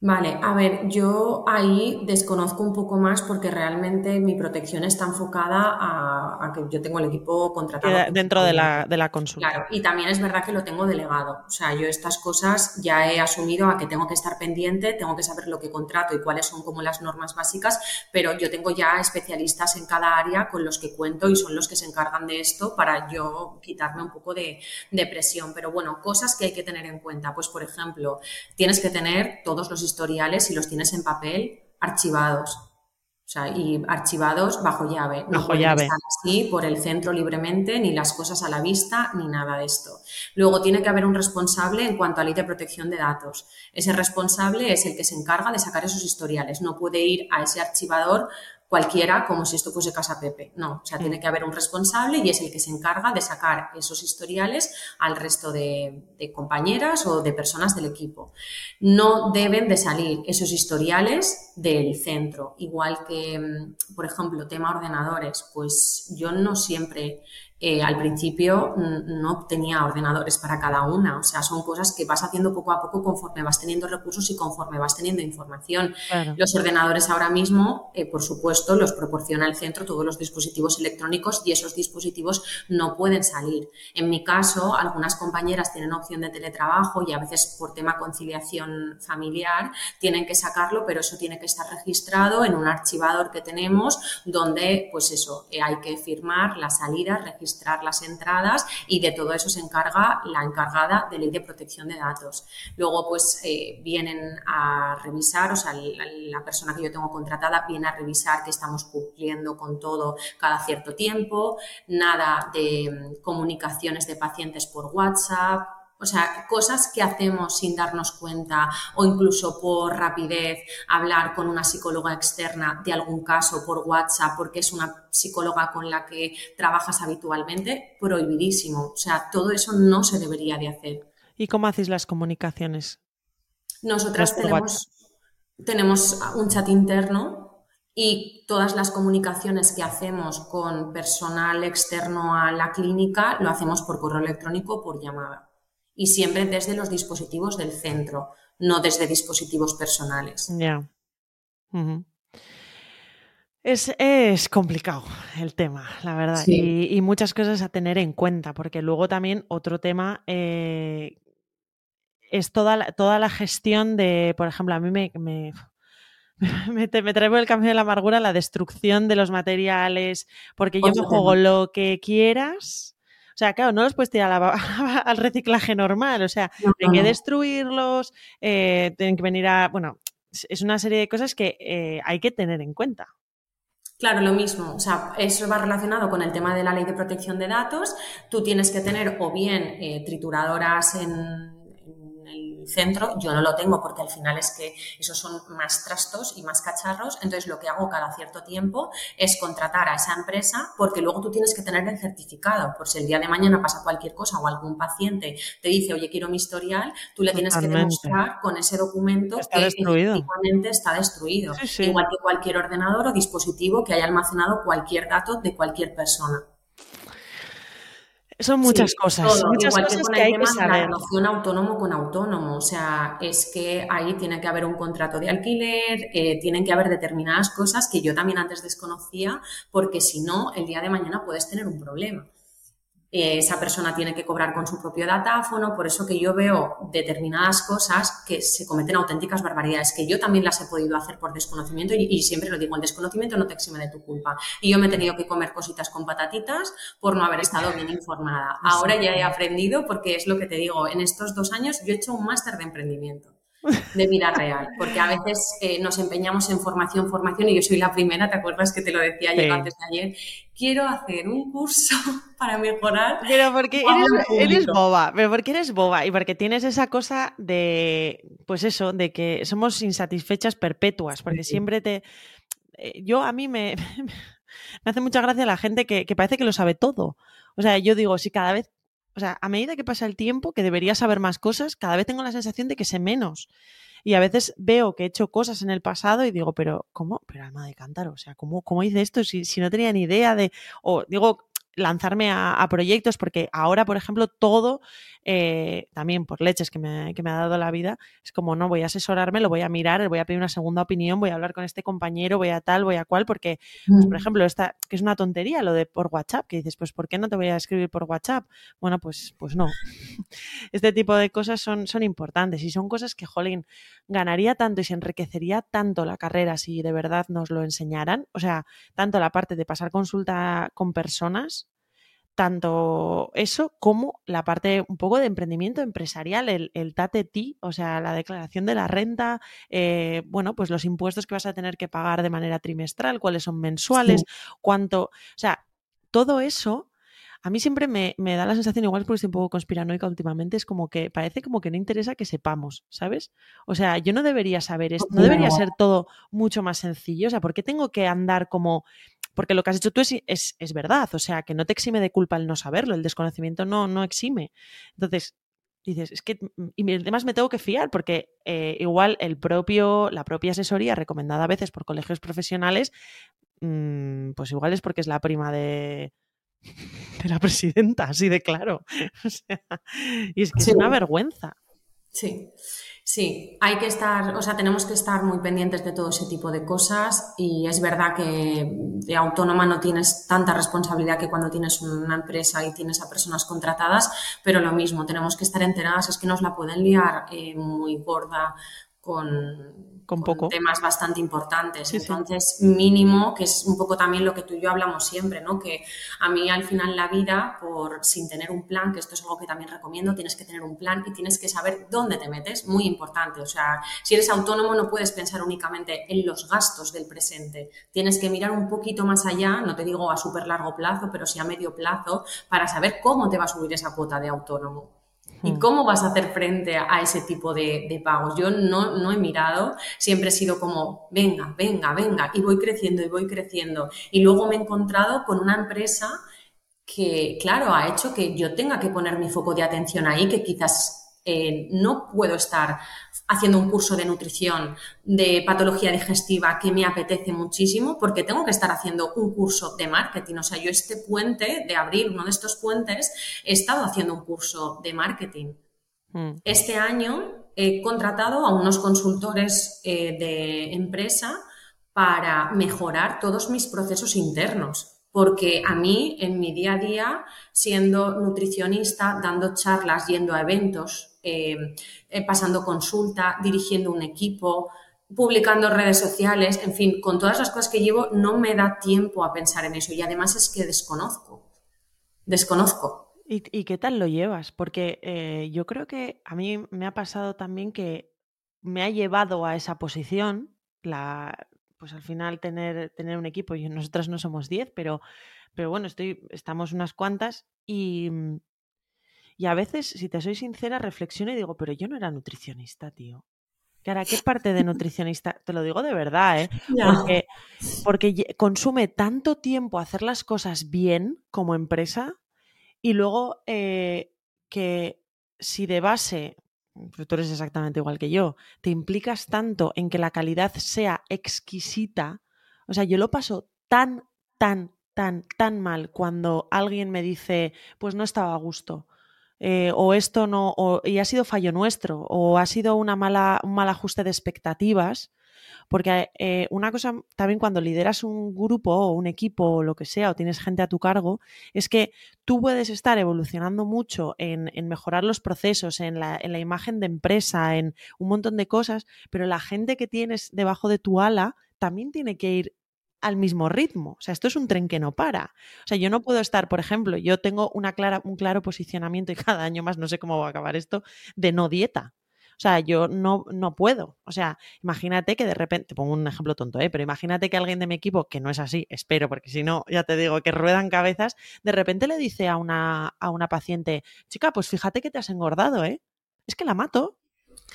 Vale, a ver, yo ahí desconozco un poco más porque realmente mi protección está enfocada a, que yo tengo el equipo contratado. Dentro de la, de la, consulta. Claro, y también es verdad que lo tengo delegado. O sea, yo estas cosas ya he asumido a que tengo que estar pendiente, tengo que saber lo que contrato y cuáles son como las normas básicas, pero yo tengo ya especialistas en cada área con los que cuento y son los que se encargan de esto para yo quitarme un poco de, de presión. Pero bueno, cosas que hay que tener en cuenta. Pues, por ejemplo, tienes que tener todos los historiales, si los tienes en papel, archivados. O sea, y archivados bajo llave. No bajo llave. estar así por el centro libremente, ni las cosas a la vista, ni nada de esto. Luego tiene que haber un responsable en cuanto a ley de protección de datos. Ese responsable es el que se encarga de sacar esos historiales. No puede ir a ese archivador cualquiera como si esto fuese Casa Pepe. No, o sea, tiene mm. que haber un responsable y es el que se encarga de sacar esos historiales al resto de, compañeras o de personas del equipo. No deben de salir esos historiales del centro, igual que, mm, por ejemplo, tema ordenadores, pues yo no siempre eh, al principio no tenía ordenadores para cada una, o sea, son cosas que vas haciendo poco a poco conforme vas teniendo recursos y conforme vas teniendo información. Los ordenadores ahora mismo, eh, por supuesto, los proporciona el centro todos los dispositivos electrónicos y esos dispositivos no pueden salir. En mi caso, algunas compañeras tienen opción de teletrabajo y a veces por tema conciliación familiar tienen que sacarlo, pero eso tiene que estar registrado en un archivador que tenemos donde, pues eso, eh, hay que firmar la salida, registrar registrar las entradas y de todo eso se encarga la encargada de ley de protección de datos. Luego, pues eh, vienen a revisar, o sea, la, persona que yo tengo contratada viene a revisar que estamos cumpliendo con todo cada cierto tiempo, nada de mm, comunicaciones de pacientes por WhatsApp, o sea, cosas que hacemos sin darnos cuenta o incluso por rapidez, hablar con una psicóloga externa de algún caso por WhatsApp porque es una psicóloga con la que trabajas habitualmente, prohibidísimo. O sea, todo eso no se debería de hacer. ¿Y cómo hacéis las comunicaciones? Nosotras tenemos, tenemos un chat interno y todas las comunicaciones que hacemos con personal externo a la clínica lo hacemos por correo electrónico o por llamada y siempre desde los dispositivos del centro, no desde dispositivos personales. Ya. es, complicado el tema, la verdad, y, muchas cosas a tener en cuenta, porque luego también otro tema eh, es toda la, toda la gestión de, por ejemplo, a mí me, me, (laughs) me, me trae el cambio de la amargura la destrucción de los materiales, porque yo me juego lo que quieras sea, claro, no los puedes tirar (laughs) al reciclaje normal, o sea, hay que destruirlos, eh, tienen que venir a, bueno, es una serie de cosas que eh, hay que tener en cuenta. Claro, lo mismo. O sea, eso va relacionado con el tema de la ley de protección de datos. Tú tienes que tener o bien eh, trituradoras en centro, yo no lo tengo porque al final es que esos son más trastos y más cacharros, entonces lo que hago cada cierto tiempo es contratar a esa empresa porque luego tú tienes que tener el certificado, por si el día de mañana pasa cualquier cosa o algún paciente te dice, oye, quiero mi historial, tú le tienes que demostrar con ese documento que efectivamente está destruido, igual que cualquier ordenador o dispositivo que haya almacenado cualquier dato de cualquier persona. Son muchas cosas, muchas cosas que hay que saber. La relación autónomo con autónomo, o sea, es que ahí tiene que haber un contrato de alquiler, eh, tienen que haber determinadas cosas que yo también antes desconocía, porque si no, el día de mañana puedes tener un problema. Eh, esa persona tiene que cobrar con su propio datáfono, por eso que yo veo determinadas cosas que se cometen auténticas barbaridades, que yo también las he podido hacer por desconocimiento y, siempre lo digo, el desconocimiento no te exime de tu culpa. Y yo me he tenido que comer cositas con patatitas por no haber estado bien informada. Ahora ya he aprendido porque es lo que te digo, en estos dos años yo he hecho un máster de emprendimiento de vida real, porque a veces eh, nos empeñamos en formación, formación, y yo soy la primera, ¿te acuerdas que te lo decía yo antes de ayer? Quiero hacer un curso (laughs) para mejorar. Pero porque eres, boba, pero porque eres boba y porque tienes esa cosa de, pues eso, de que somos insatisfechas perpetuas, porque siempre te... Eh, yo a mí me, (laughs) me hace mucha gracia la gente que, que parece que lo sabe todo. O sea, yo digo, si cada vez o sea, a medida que pasa el tiempo, que debería saber más cosas, cada vez tengo la sensación de que sé menos. Y a veces veo que he hecho cosas en el pasado y digo, pero ¿cómo? Pero alma de cántaro, o sea, ¿cómo, cómo hice esto si, si no tenía ni idea de... O digo, lanzarme a, proyectos, porque ahora, por ejemplo, todo, eh, también por leches que me, que me, ha dado la vida, es como, no, voy a asesorarme, lo voy a mirar, voy a pedir una segunda opinión, voy a hablar con este compañero, voy a tal, voy a cual, porque, pues, por mm. ejemplo, esta, que es una tontería lo de por WhatsApp, que dices, pues, ¿por qué no te voy a escribir por WhatsApp? Bueno, pues, pues no. (laughs) Este tipo de cosas son, son importantes y son cosas que, jolín, ganaría tanto y se enriquecería tanto la carrera si de verdad nos lo enseñaran. O sea, tanto la parte de pasar consulta con personas, tanto eso como la parte un poco de emprendimiento empresarial, el, el tate ti, o sea, la declaración de la renta, eh, bueno, pues los impuestos que vas a tener que pagar de manera trimestral, cuáles son mensuales, cuánto, o sea, todo eso a mí siempre me, da la sensación, igual porque estoy un poco conspiranoica últimamente, es como que parece como que no interesa que sepamos, ¿sabes? O sea, yo no debería saber esto, no debería ser todo mucho más sencillo. O sea, ¿por qué tengo que andar como porque lo que has hecho tú es, es, verdad, o sea, que no te exime de culpa el no saberlo, el desconocimiento no, no exime. Entonces, dices, es que, mm, y además me tengo que fiar, porque eh, igual el propio, la propia asesoría recomendada a veces por colegios profesionales, mm, pues igual es porque es la prima de, (laughs) de la presidenta, así de claro. (laughs) y es que es una vergüenza. Sí. Sí, hay que estar, o sea, tenemos que estar muy pendientes de todo ese tipo de cosas y es verdad que de autónoma no tienes tanta responsabilidad que cuando tienes una empresa y tienes a personas contratadas, pero lo mismo, tenemos que estar enteradas, es que nos la pueden liar eh, muy gorda con, con, poco. temas bastante importantes. Entonces, mínimo, que es un poco también lo que tú y yo hablamos siempre, ¿no? Que a mí al final la vida, por sin tener un plan, que esto es algo que también recomiendo, tienes que tener un plan y tienes que saber dónde te metes, muy importante. O sea, si eres autónomo no puedes pensar únicamente en los gastos del presente, tienes que mirar un poquito más allá, no te digo a súper largo plazo, pero sí a medio plazo, para saber cómo te va a subir esa cuota de autónomo. ¿Y hmm. cómo vas a hacer frente a ese tipo de, pagos? Yo no, no, he mirado, siempre he sido como, venga, venga, venga, y voy creciendo y voy creciendo. Y luego me he encontrado con una empresa que, claro, ha hecho que yo tenga que poner mi foco de atención ahí, que quizás eh, no puedo estar haciendo un curso de nutrición, de patología digestiva que me apetece muchísimo, porque tengo que estar haciendo un curso de marketing. O sea, yo este puente de abril, uno de estos puentes, he estado haciendo un curso de marketing. Hmm. Este año he contratado a unos consultores eh, de empresa para mejorar todos mis procesos internos porque a mí en mi día a día, siendo nutricionista, dando charlas, yendo a eventos, eh, eh, pasando consulta, dirigiendo un equipo, publicando redes sociales, en fin, con todas las cosas que llevo, no me da tiempo a pensar en eso y además es que desconozco, desconozco. ¿Y, qué tal lo llevas? Porque eh, yo creo que a mí me ha pasado también que me ha llevado a esa posición, la, pues al final tener, tener un equipo, y nosotras no somos 10, pero, pero bueno, estoy, estamos unas cuantas y, y a veces, si te soy sincera, reflexiono y digo, pero yo no era nutricionista, tío. Cara, ¿qué parte de nutricionista? Te lo digo de verdad, ¿eh? (laughs) Porque, porque, consume tanto tiempo hacer las cosas bien como empresa y luego eh, que si de base, tú eres exactamente igual que yo, te implicas tanto en que la calidad sea exquisita, o sea, yo lo paso tan, tan, tan, tan mal cuando alguien me dice, pues no estaba a gusto eh, o esto no, y ha sido fallo nuestro, o ha sido una mala, un mal ajuste de expectativas, porque eh, una cosa también cuando lideras un grupo o un equipo o lo que sea, o tienes gente a tu cargo, es que tú puedes estar evolucionando mucho en, en mejorar los procesos, en la, en la imagen de empresa, en un montón de cosas, pero la gente que tienes debajo de tu ala también tiene que ir al mismo ritmo. O sea, esto es un tren que no para. O sea, yo no puedo estar, por ejemplo, yo tengo una clara, un claro posicionamiento y cada año más, no sé cómo va a acabar esto, de no dieta. O sea, yo no, no puedo. O sea, imagínate que de repente, te pongo un ejemplo tonto, ¿eh? pero imagínate que alguien de mi equipo, que no es así, espero, porque si no, ya te digo que ruedan cabezas, de repente le dice a una, a una paciente, chica, pues fíjate que te has engordado, ¿eh? Es que la mato.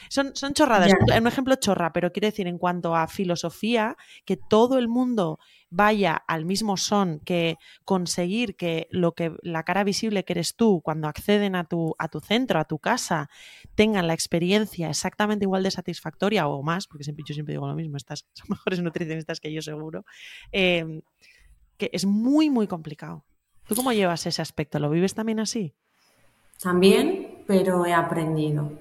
Son, son chorradas, un ejemplo chorra, pero quiero decir en cuanto a filosofía, que todo el mundo vaya al mismo son, que conseguir que lo que la cara visible que eres tú cuando acceden a tu, a tu centro, a tu casa, tengan la experiencia exactamente igual de satisfactoria o más, porque siempre, yo siempre digo lo mismo, estas son (laughs) mejores nutricionistas que yo seguro, em, que es muy, muy complicado. ¿Tú cómo llevas ese aspecto? ¿Lo vives también así? También, pero he aprendido.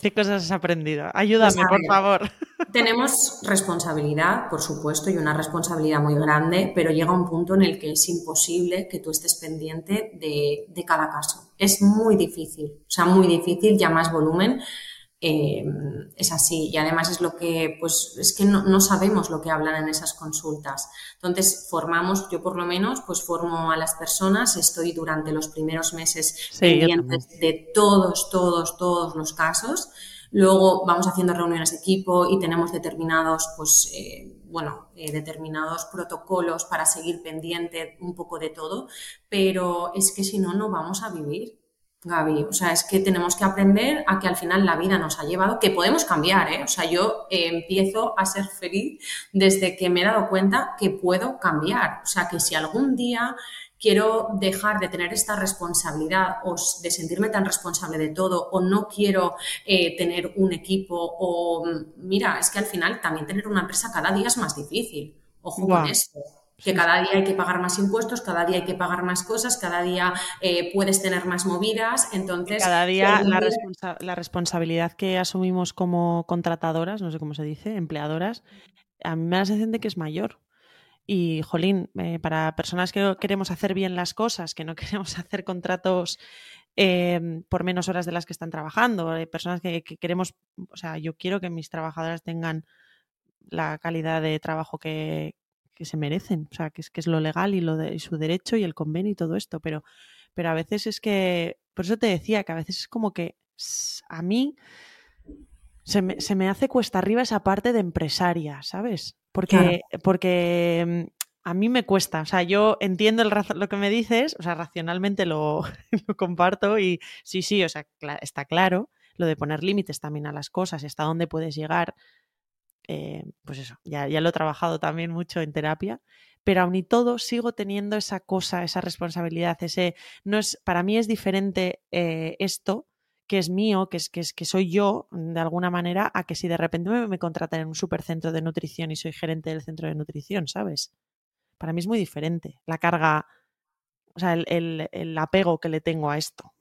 ¿Qué cosas has aprendido? Ayúdame, pues por favor. Tenemos responsabilidad, por supuesto, y una responsabilidad muy grande, pero llega un punto en el que es imposible que tú estés pendiente de, cada caso. Es muy difícil, o sea, muy difícil, ya más volumen, eh, es así. Y además es lo que, pues, es que no, sabemos lo que hablan en esas consultas. Entonces, formamos, yo por lo menos, pues formo a las personas, estoy durante los primeros meses pendientes de todos, todos, todos los casos. Luego vamos haciendo reuniones de equipo y tenemos determinados, pues, eh, bueno, eh, determinados protocolos para seguir pendiente un poco de todo, pero es que si no, no vamos a vivir. Gaby. O sea, es que tenemos que aprender a que al final la vida nos ha llevado, que podemos cambiar, ¿eh? O sea, yo eh, empiezo a ser feliz desde que me he dado cuenta que puedo cambiar. O sea, que si algún día quiero dejar de tener esta responsabilidad o de sentirme tan responsable de todo o no quiero eh, tener un equipo o mira, es que al final también tener una empresa cada día es más difícil. Ojo con esto que cada día hay que pagar más impuestos, cada día hay que pagar más cosas, cada día eh, puedes tener más movidas, entonces... Cada día la, responsabilidad que asumimos como contratadoras, no sé cómo se dice, empleadoras, a mí me da la sensación de que es mayor. Y, jolín, eh, para personas que queremos hacer bien las cosas, que no (laughs) queremos hacer contratos em, por menos horas de las que están trabajando, eh, personas que, que, queremos, o sea, yo quiero que mis trabajadoras tengan la calidad de trabajo que, que se merecen, o sea, que es, que es lo legal y, lo de, su derecho y el convenio y todo esto, pero, pero a veces es que, por eso te decía, que a veces es como que a mí se me, se me hace cuesta arriba esa parte de empresaria, ¿sabes? Porque, porque mm, a mí me cuesta, o sea, yo entiendo el lo que me dices, o sea, racionalmente lo, (laughs) lo comparto y sí, sí, o sea, está claro lo de poner límites también a las cosas, hasta dónde puedes llegar, eh, pues eso, ya, ya, lo he trabajado también mucho en terapia, pero aún y todo sigo teniendo esa cosa, esa responsabilidad, ese, no es, para mí es diferente eh, esto que es mío, que es, que es que soy yo de alguna manera, a que si de repente me, me contratan en un supercentro de nutrición y soy gerente del centro de nutrición, ¿sabes? Para mí es muy diferente la carga, o sea, el, el apego que le tengo a esto.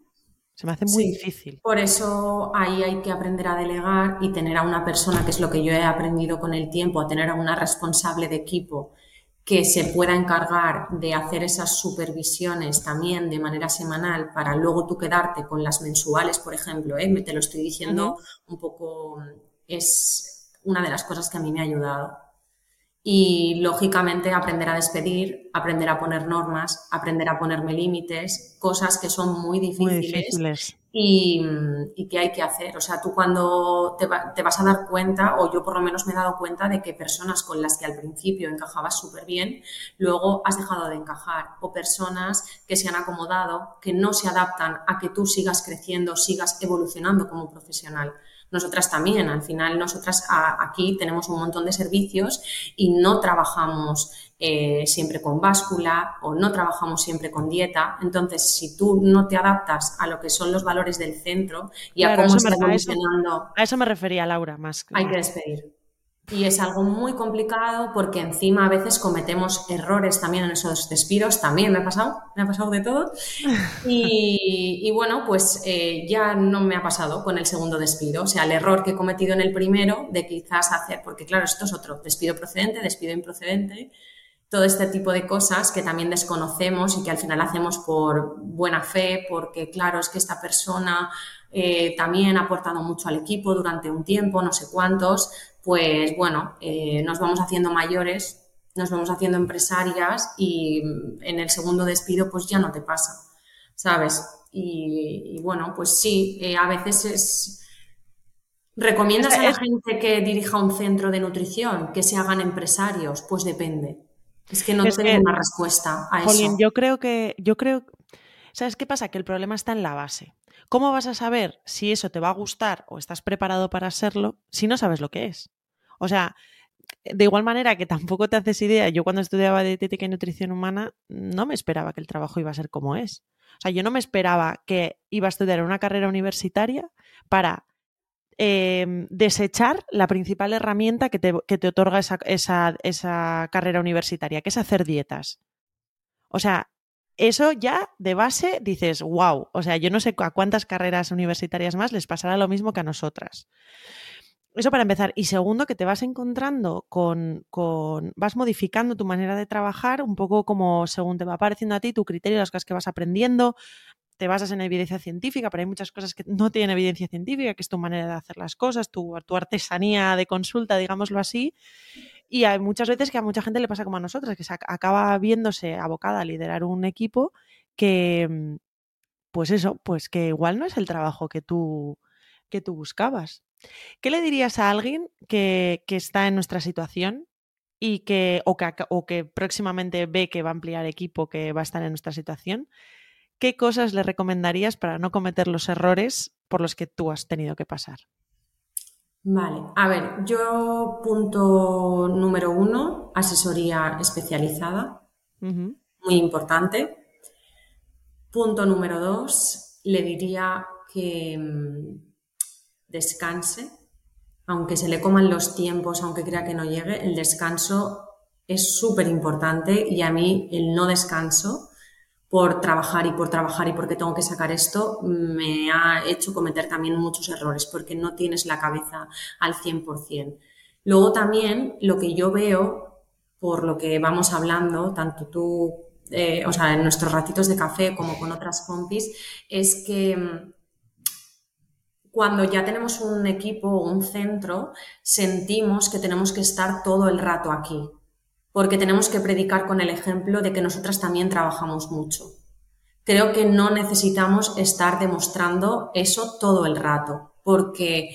Se me hace muy difícil. Por eso ahí hay que aprender a delegar y tener a una persona, que es lo que yo he aprendido con el tiempo, a tener a una responsable de equipo que se pueda encargar de hacer esas supervisiones también de manera semanal para luego tú quedarte con las mensuales, por ejemplo, ¿eh? te lo estoy diciendo un poco, es una de las cosas que a mí me ha ayudado y lógicamente aprender a despedir, aprender a poner normas, aprender a ponerme límites, cosas que son muy difíciles, Y, que hay que hacer. O sea, tú cuando te, te, vas a dar cuenta, o yo por lo menos me he dado cuenta de que personas con las que al principio encajabas súper bien, luego has dejado de encajar, o personas que se han acomodado, que no se adaptan a que tú sigas creciendo, sigas evolucionando como profesional nosotras también. Al final, nosotras aquí tenemos un montón de servicios y no trabajamos eh, siempre con báscula o no trabajamos siempre con dieta. Entonces, si tú no te adaptas a lo que son los valores del centro y a cómo está evolucionando. A eso, me refería, Laura, más. Hay que despedir. Y es algo muy complicado porque encima a veces cometemos errores también en esos despidos. También me ha pasado, me ha pasado de todo. (laughs) Y, bueno, pues eh, ya no me ha pasado con el segundo despido. O sea, el error que he cometido en el primero de quizás hacer, porque claro, esto es otro, despido procedente, despido improcedente, todo este tipo de cosas que también desconocemos y que al final hacemos por buena fe, porque claro, es que esta persona eh, también ha aportado mucho al equipo durante un tiempo, no sé cuántos, pues bueno, eh, nos vamos haciendo mayores, nos vamos haciendo empresarias y en el segundo despido pues ya no te pasa, ¿sabes? Y, bueno, pues sí, eh, a veces es... ¿Recomiendas a la gente que dirija un centro de nutrición, que se hagan empresarios? Pues depende. Es que no tengo una respuesta a eso. Yo creo que, yo creo, ¿sabes qué pasa? Que el problema está en la base. ¿Cómo vas a saber si eso te va a gustar o estás preparado para serlo si no sabes lo que es? O sea, de igual manera que tampoco te haces idea, yo cuando estudiaba dietética y nutrición humana no me esperaba que el trabajo iba a ser como es. O sea, yo no me esperaba que iba a estudiar una carrera universitaria para em, desechar la principal herramienta que te, otorga esa, esa carrera universitaria, que es hacer dietas. O sea, eso ya de base dices, wow, o sea, yo no sé a cuántas carreras universitarias más les pasará lo mismo que a nosotras. Eso para empezar. Y segundo, que te vas encontrando con, con, vas modificando tu manera de trabajar un poco como según te va apareciendo a ti, tu criterio, las cosas que vas aprendiendo. te basas en evidencia científica, pero hay muchas cosas que no tienen evidencia científica, que es tu manera de hacer las cosas, tu, tu artesanía de consulta, digámoslo así. Y hay muchas veces que a mucha gente le pasa como a nosotros, que se acaba viéndose abocada a liderar un equipo que, mm, pues eso, pues que igual no es el trabajo que tú, que tú buscabas. ¿Qué le dirías a alguien que, que está en nuestra situación y que o, que o, que próximamente ve que va a ampliar equipo, que va a estar en nuestra situación? ¿Qué cosas le recomendarías para no cometer los errores por los que tú has tenido que pasar? Vale, a ver, yo punto número uno, asesoría especializada, muy importante. Punto número dos, le diría que mm, descanse, aunque se le coman los tiempos, aunque crea que no llegue, el descanso es súper importante y a mí el no descanso por trabajar y por trabajar y porque tengo que sacar esto, me ha hecho cometer también muchos errores porque no tienes la cabeza al 100%. Luego también lo que yo veo, por lo que vamos hablando, tanto tú, eh, o sea, en nuestros ratitos de café como con otras compis, es que mm, cuando ya tenemos un equipo o un centro, sentimos que tenemos que estar todo el rato aquí, porque tenemos que predicar con el ejemplo de que nosotras también trabajamos mucho. Creo que no necesitamos estar demostrando eso todo el rato, porque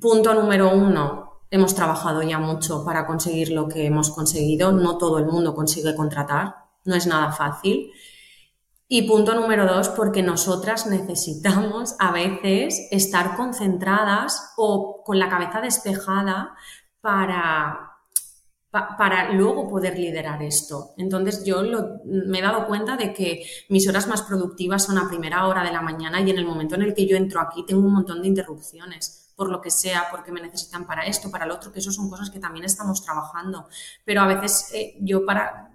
punto número uno, hemos trabajado ya mucho para conseguir lo que hemos conseguido, no todo el mundo consigue contratar, no es nada fácil. Y punto número dos, porque nosotras necesitamos a veces estar concentradas o con la cabeza despejada para, para luego poder liderar esto. Entonces yo me he dado cuenta de que mis horas más productivas son a primera hora de la mañana y en el momento en el que yo entro aquí tengo un montón de interrupciones por lo que sea, porque me necesitan para esto, para lo otro, que eso son cosas que también estamos trabajando. Pero a veces eh, yo para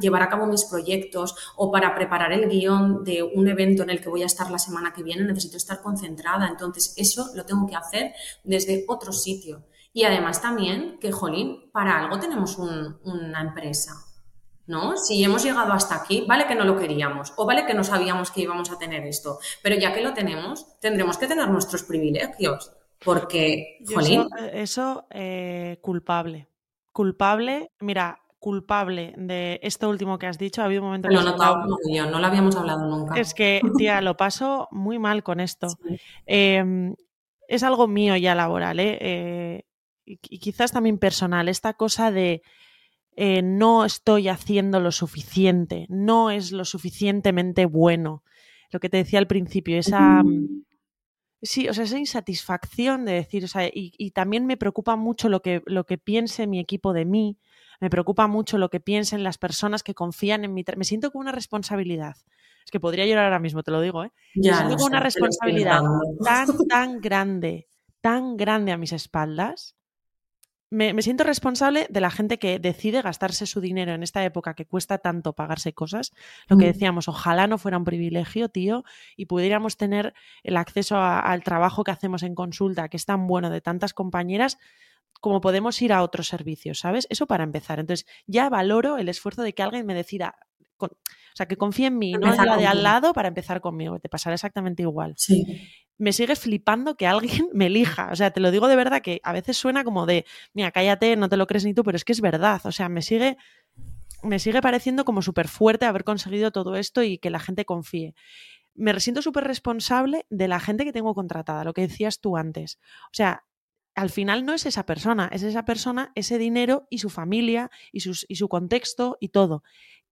llevar a cabo mis proyectos o para preparar el guion de un evento en el que voy a estar la semana que viene, necesito estar concentrada. Entonces, eso lo tengo que hacer desde otro sitio. Y además también que, jolín, para algo tenemos una empresa. ¿No? Si hemos llegado hasta aquí, vale que no lo queríamos o vale que no sabíamos que íbamos a tener esto, pero ya que lo tenemos, tendremos que tener nuestros privilegios, porque, jolín. Eso, eh, culpable. Culpable, mira, culpable de esto último que has dicho. Ha habido un momento no, no, no lo habíamos hablado nunca. Es que, tía, lo paso muy mal con esto. (laughs) Em, es algo mío ya laboral, ¿eh? ¿eh? Y, quizás también personal. Esta cosa de eh, no estoy haciendo lo suficiente, no es lo suficientemente bueno. Lo que te decía al principio, esa. Sí, o sea, esa insatisfacción de decir, o sea, y, y, también me preocupa mucho lo que, lo que piense mi equipo de mí, me preocupa mucho lo que piensen las personas que confían en mí. Me siento con una responsabilidad. Es que podría llorar ahora mismo, te lo digo, ¿eh? me siento con una responsabilidad tan, tan grande, tan grande a mis espaldas. Me, me, siento responsable de la gente que decide gastarse su dinero en esta época que cuesta tanto pagarse cosas. Lo que mm. decíamos, ojalá no fuera un privilegio, tío, y pudiéramos tener el acceso al trabajo que hacemos en consulta, que es tan bueno de tantas compañeras, como podemos ir a otros servicios, ¿sabes? Eso para empezar. Entonces, ya valoro el esfuerzo de que alguien me decida, o sea, que confíe en mí, no en la de al lado para empezar conmigo. Te pasará exactamente igual. Sí. Me sigue flipando que alguien (laughs) me elija. O sea, te lo digo de verdad que a veces suena como de, mira, cállate, no te lo crees ni tú, pero es que es verdad. O sea, me sigue, me sigue pareciendo como súper fuerte haber conseguido todo esto y que la gente confíe me siento súper responsable de la gente que tengo contratada, lo que decías tú antes. O sea, al final no es esa persona, es esa persona, ese dinero y su familia y, y su contexto y todo.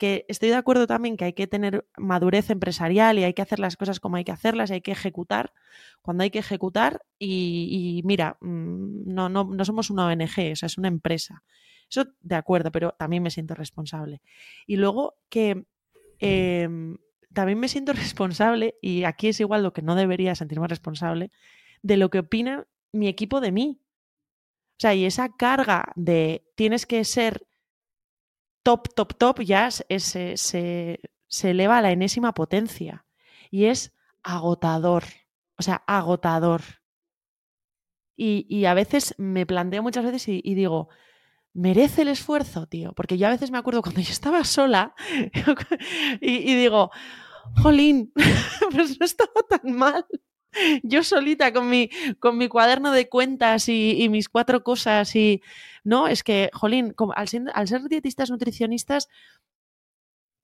Que estoy de acuerdo también que hay que tener madurez empresarial y hay que hacer las cosas como hay que hacerlas, hay que ejecutar cuando hay que ejecutar y, mira, mm, no, no, no, somos una ONG, o sea, es una empresa. Eso de acuerdo, pero también me siento responsable. Y luego que em, también me siento (laughs) responsable, y aquí es igual lo que no debería sentirme responsable, de lo que opinan mi equipo de mí. O sea, y esa carga de tienes que ser top, top, top, ya se, se, eleva a la enésima potencia. Y es agotador. O sea, agotador. Y, a veces me planteo muchas veces y, digo, merece el esfuerzo, tío. Porque yo a veces me acuerdo cuando yo estaba sola (laughs) y, digo, jolín, (laughs) pues no estaba tan mal. Yo solita con mi, con mi cuaderno de cuentas y, mis cuatro cosas y, no, es que, jolín, al, ser dietistas nutricionistas,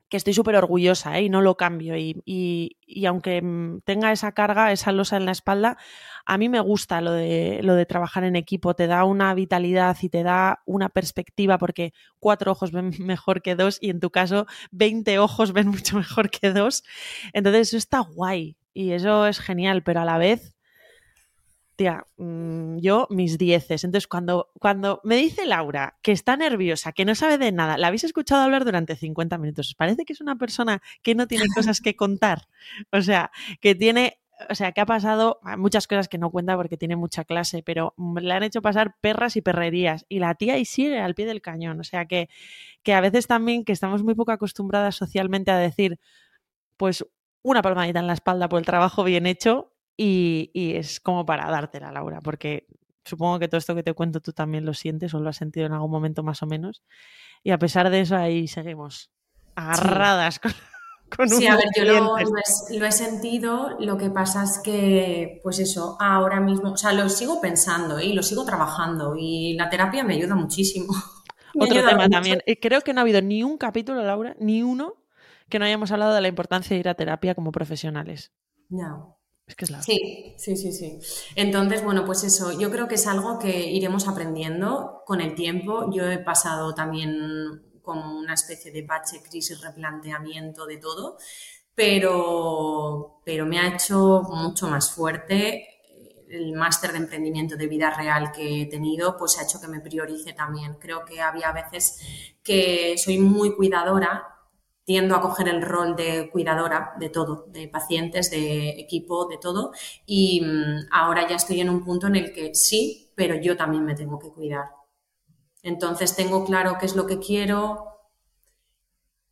que estoy súper orgullosa ¿eh? y no lo cambio. Y, y, aunque mm, tenga esa carga, esa losa en la espalda, a mí me gusta lo de, lo de trabajar en equipo. Te da una vitalidad y te da una perspectiva porque cuatro ojos ven (laughs) mejor que dos y en tu caso 20 ojos ven mucho mejor que dos. Entonces eso está guay y eso es genial, pero a la vez tía, mm, yo mis dieces. Entonces, cuando, cuando me dice Laura que está nerviosa, que no sabe de nada, la habéis escuchado hablar durante 50 minutos, ¿os parece que es una persona que no tiene cosas que contar? (laughs) O sea, que tiene o sea, que ha pasado muchas cosas que no cuenta porque tiene mucha clase, pero le han hecho pasar perras y perrerías y la tía y sigue al pie del cañón. O sea, que, que a veces también que estamos muy poco acostumbradas socialmente a decir, pues una palmadita en la espalda por el trabajo bien hecho y, es como para dártela, Laura, porque supongo que todo esto que te cuento tú también lo sientes o lo has sentido en algún momento más o menos. Y a pesar de eso, ahí seguimos agarradas con, (laughs) con Sí, a ver, yo lo, he, sentido, lo que pasa es que, pues eso, ahora mismo, o sea, lo sigo pensando y lo sigo trabajando y la terapia me ayuda muchísimo. (laughs) Otro tema también, eh, creo que no ha habido ni un capítulo, Laura, ni uno, que no hayamos hablado de la importancia de ir a terapia como profesionales. Ya. Es que es la... Sí, sí, sí, sí. Entonces, bueno, pues eso, yo creo que es algo que iremos aprendiendo con el tiempo. Yo he pasado también como una especie de bache, crisis, replanteamiento de todo, pero, pero me ha hecho mucho más fuerte. El máster de emprendimiento de vida real que he tenido, pues ha hecho que me priorice también. Creo que había veces que soy muy cuidadora tiendo a coger el rol de cuidadora de todo, de pacientes, de equipo, de todo. Y mm, ahora ya estoy en un punto en el que sí, pero yo también me tengo que cuidar. Entonces tengo claro qué es lo que quiero,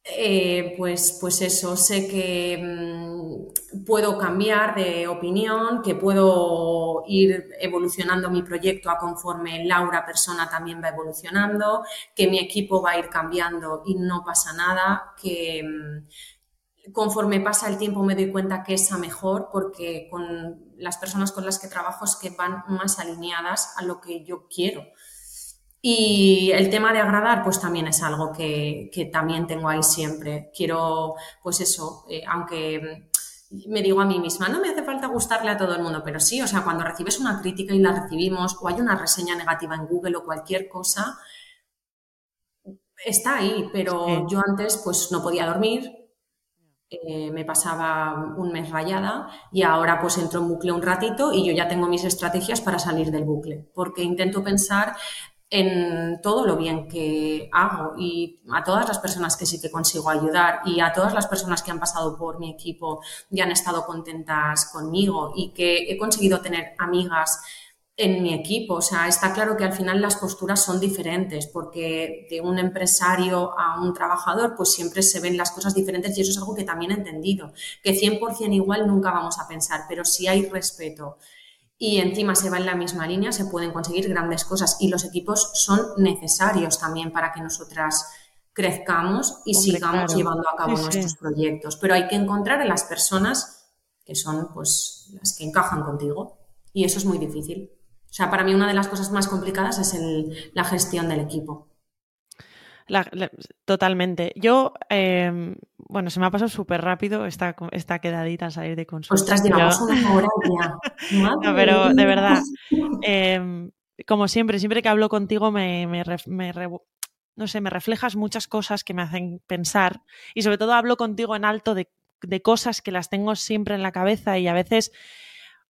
eh, pues, pues eso, sé que mm, puedo cambiar de opinión, que puedo ir evolucionando mi proyecto a conforme Laura persona también va evolucionando, que mi equipo va a ir cambiando y no pasa nada, que mm, conforme pasa el tiempo me doy cuenta que es a mejor porque con las personas con las que trabajo es que van más alineadas a lo que yo quiero. Y el tema de agradar, pues también es algo que, también tengo ahí siempre. Quiero, pues eso, eh, aunque me digo a mí misma, no me hace falta gustarle a todo el mundo, pero sí, o sea, cuando recibes una crítica y la recibimos, o hay una reseña negativa en Google o cualquier cosa, está ahí, pero yo antes pues no podía dormir, eh, me pasaba un mes rayada y ahora pues entro en bucle un ratito y yo ya tengo mis estrategias para salir del bucle, porque intento pensar en todo lo bien que hago y a todas las personas que sí que consigo ayudar y a todas las personas que han pasado por mi equipo y han estado contentas conmigo y que he conseguido tener amigas en mi equipo. O sea, está claro que al final las posturas son diferentes porque de un empresario a un trabajador pues siempre se ven las cosas diferentes y eso es algo que también he entendido, que 100% igual nunca vamos a pensar, pero si hay respeto y encima se va en la misma línea, se pueden conseguir grandes cosas y los equipos son necesarios también para que nosotras crezcamos y sigamos llevando a cabo nuestros proyectos. Pero hay que encontrar a las personas que son pues las que encajan contigo y eso es muy difícil. O sea, para mí una de las cosas más complicadas es la gestión del equipo totalmente. Yo, em, bueno, se me ha pasado súper rápido esta, esta quedadita al salir de consulta. Ostras, llevamos una (laughs) hora ya. no, pero de verdad, (laughs) em, como siempre, siempre que hablo contigo me, me, no sé, me reflejas muchas cosas que me hacen pensar y sobre todo hablo contigo en alto de, de cosas que las tengo siempre en la cabeza y a veces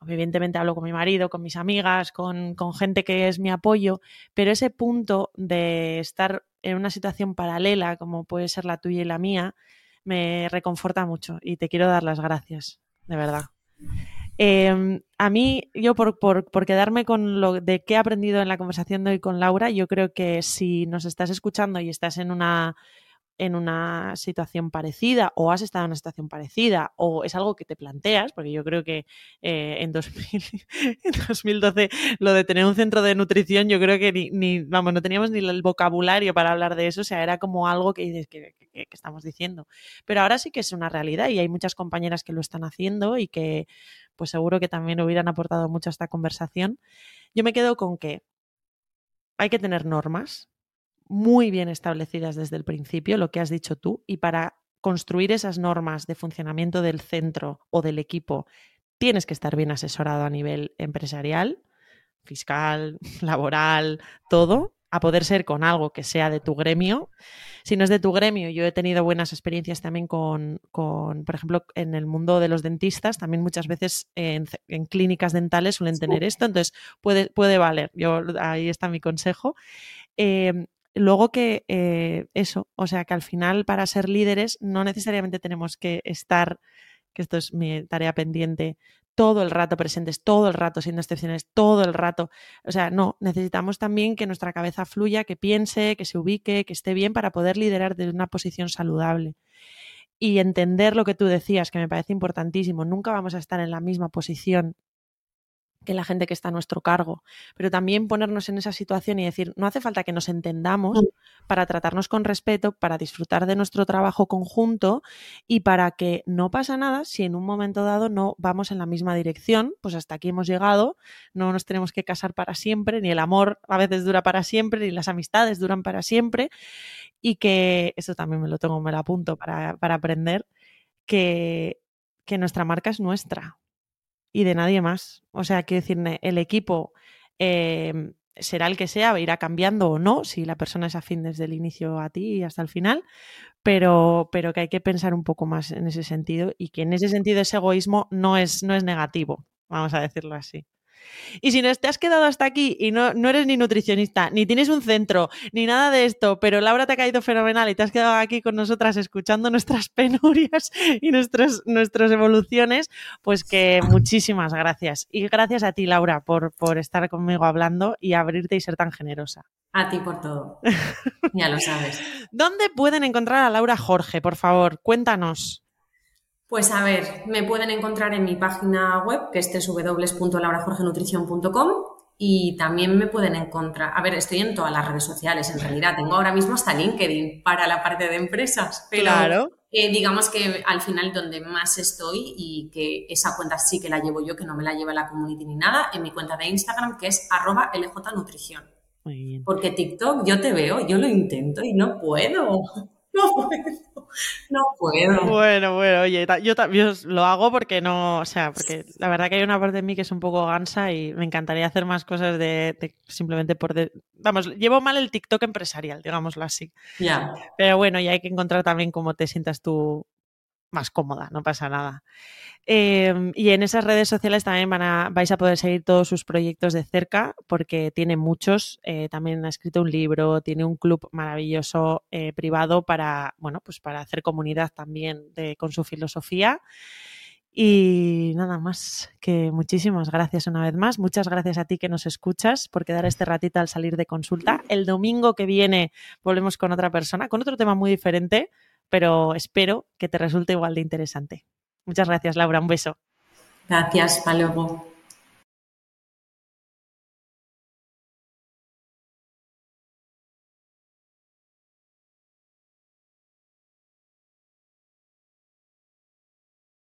evidentemente hablo con mi marido, con mis amigas, con, con, gente que es mi apoyo, pero ese punto de estar en una situación paralela, como puede ser la tuya y la mía, me reconforta mucho y te quiero dar las gracias, de verdad. Em, a mí, yo por, por, por, quedarme con lo de qué he aprendido en la conversación de hoy con Laura, yo creo que si nos estás escuchando y estás en una en una situación parecida o has estado en una situación parecida o es algo que te planteas, porque yo creo que eh, en, 2012 (laughs) lo de tener un centro de nutrición, yo creo que ni, vamos, no teníamos ni el vocabulario para hablar de eso, o sea, era como algo que dices que estamos diciendo. Pero ahora sí que es una realidad y hay muchas compañeras que lo están haciendo y que pues seguro que también hubieran aportado mucho a esta conversación. Yo me quedo con que hay que tener normas, muy bien establecidas desde el principio, lo que has dicho tú, y para construir esas normas de funcionamiento del centro o del equipo, tienes que estar bien asesorado a nivel empresarial, fiscal, (laughs) laboral, todo, a poder ser con algo que sea de tu gremio. Si no es de tu gremio, yo he tenido buenas experiencias también con, por ejemplo, en el mundo de los dentistas, también muchas veces en, clínicas dentales suelen tener esto, entonces puede, puede valer. Yo, ahí está mi consejo. Em, luego que eh, eso, o sea, que al final para ser líderes no necesariamente tenemos que estar, que esto es mi tarea pendiente, todo el rato presentes, todo el rato siendo excepciones, todo el rato. O sea, no, necesitamos también que nuestra cabeza fluya, que piense, que se ubique, que esté bien para poder liderar desde una posición saludable. Y entender lo que tú decías, que me parece importantísimo. Nunca vamos a estar en la misma posición que la gente que está a nuestro cargo, pero también ponernos en esa situación y decir, no hace falta que nos entendamos mm. para tratarnos con respeto, para disfrutar de nuestro trabajo conjunto y para que no pasa nada si en un momento dado no vamos en la misma dirección, pues hasta aquí hemos llegado, no nos tenemos que casar para siempre, ni el amor a veces dura para siempre, ni las amistades duran para siempre y que, eso también me lo tengo, me lo apunto para, para aprender, que, que nuestra marca es nuestra, y de nadie más. O sea, quiero decir, el equipo em, será el que sea, irá cambiando o no, si la persona es afín desde el inicio a ti y hasta el final, pero, pero que hay que pensar un poco más en ese sentido y que en ese sentido ese egoísmo no es, no es negativo, vamos a decirlo así. Y si no te has quedado hasta aquí y no, no eres ni nutricionista, ni tienes un centro, ni nada de esto, pero Laura te ha caído fenomenal y te has quedado aquí con nosotras escuchando nuestras (laughs) penurias y nuestras evoluciones, pues que muchísimas gracias. Y gracias a ti, Laura, por, por estar conmigo hablando y abrirte y ser tan generosa. A ti por todo. (laughs) ya lo sabes. ¿Dónde pueden encontrar a Laura Jorge? Por favor, cuéntanos. Pues a ver, me pueden encontrar en mi página web, que es www.laurajorgenutrición.com y también me pueden encontrar, a ver, estoy en todas las redes sociales en realidad, tengo ahora mismo hasta LinkedIn para la parte de empresas, pero claro. Eh, digamos que al final donde más estoy y que esa cuenta sí que la llevo yo, que no me la lleva la community ni nada, en mi cuenta de Instagram que es arroba ljnutrición. Muy bien. Porque TikTok yo te veo, yo lo intento y no puedo. (laughs) No puedo. No puedo. Bueno, bueno, oye, yo también lo hago porque no, o sea, porque la verdad que hay una parte de mí que es un poco gansa y me encantaría hacer más cosas de, simplemente por, vamos, llevo mal el TikTok empresarial, digámoslo así. Ya. Pero bueno, y hay que encontrar también cómo te sientas tú más cómoda, no pasa nada. Em, y en esas redes sociales también van a, vais a poder seguir todos sus proyectos de cerca porque tiene muchos. Eh, también ha escrito un libro, tiene un club maravilloso eh, privado para, bueno, pues para hacer comunidad también con su filosofía. Y nada más, que muchísimas gracias una vez más. Muchas gracias a ti que nos escuchas por quedar este ratito al salir de consulta. El domingo que viene volvemos con otra persona, con otro tema muy diferente, pero espero que te resulte igual de interesante. Muchas gracias, Laura. Un beso. Gracias. Hasta luego.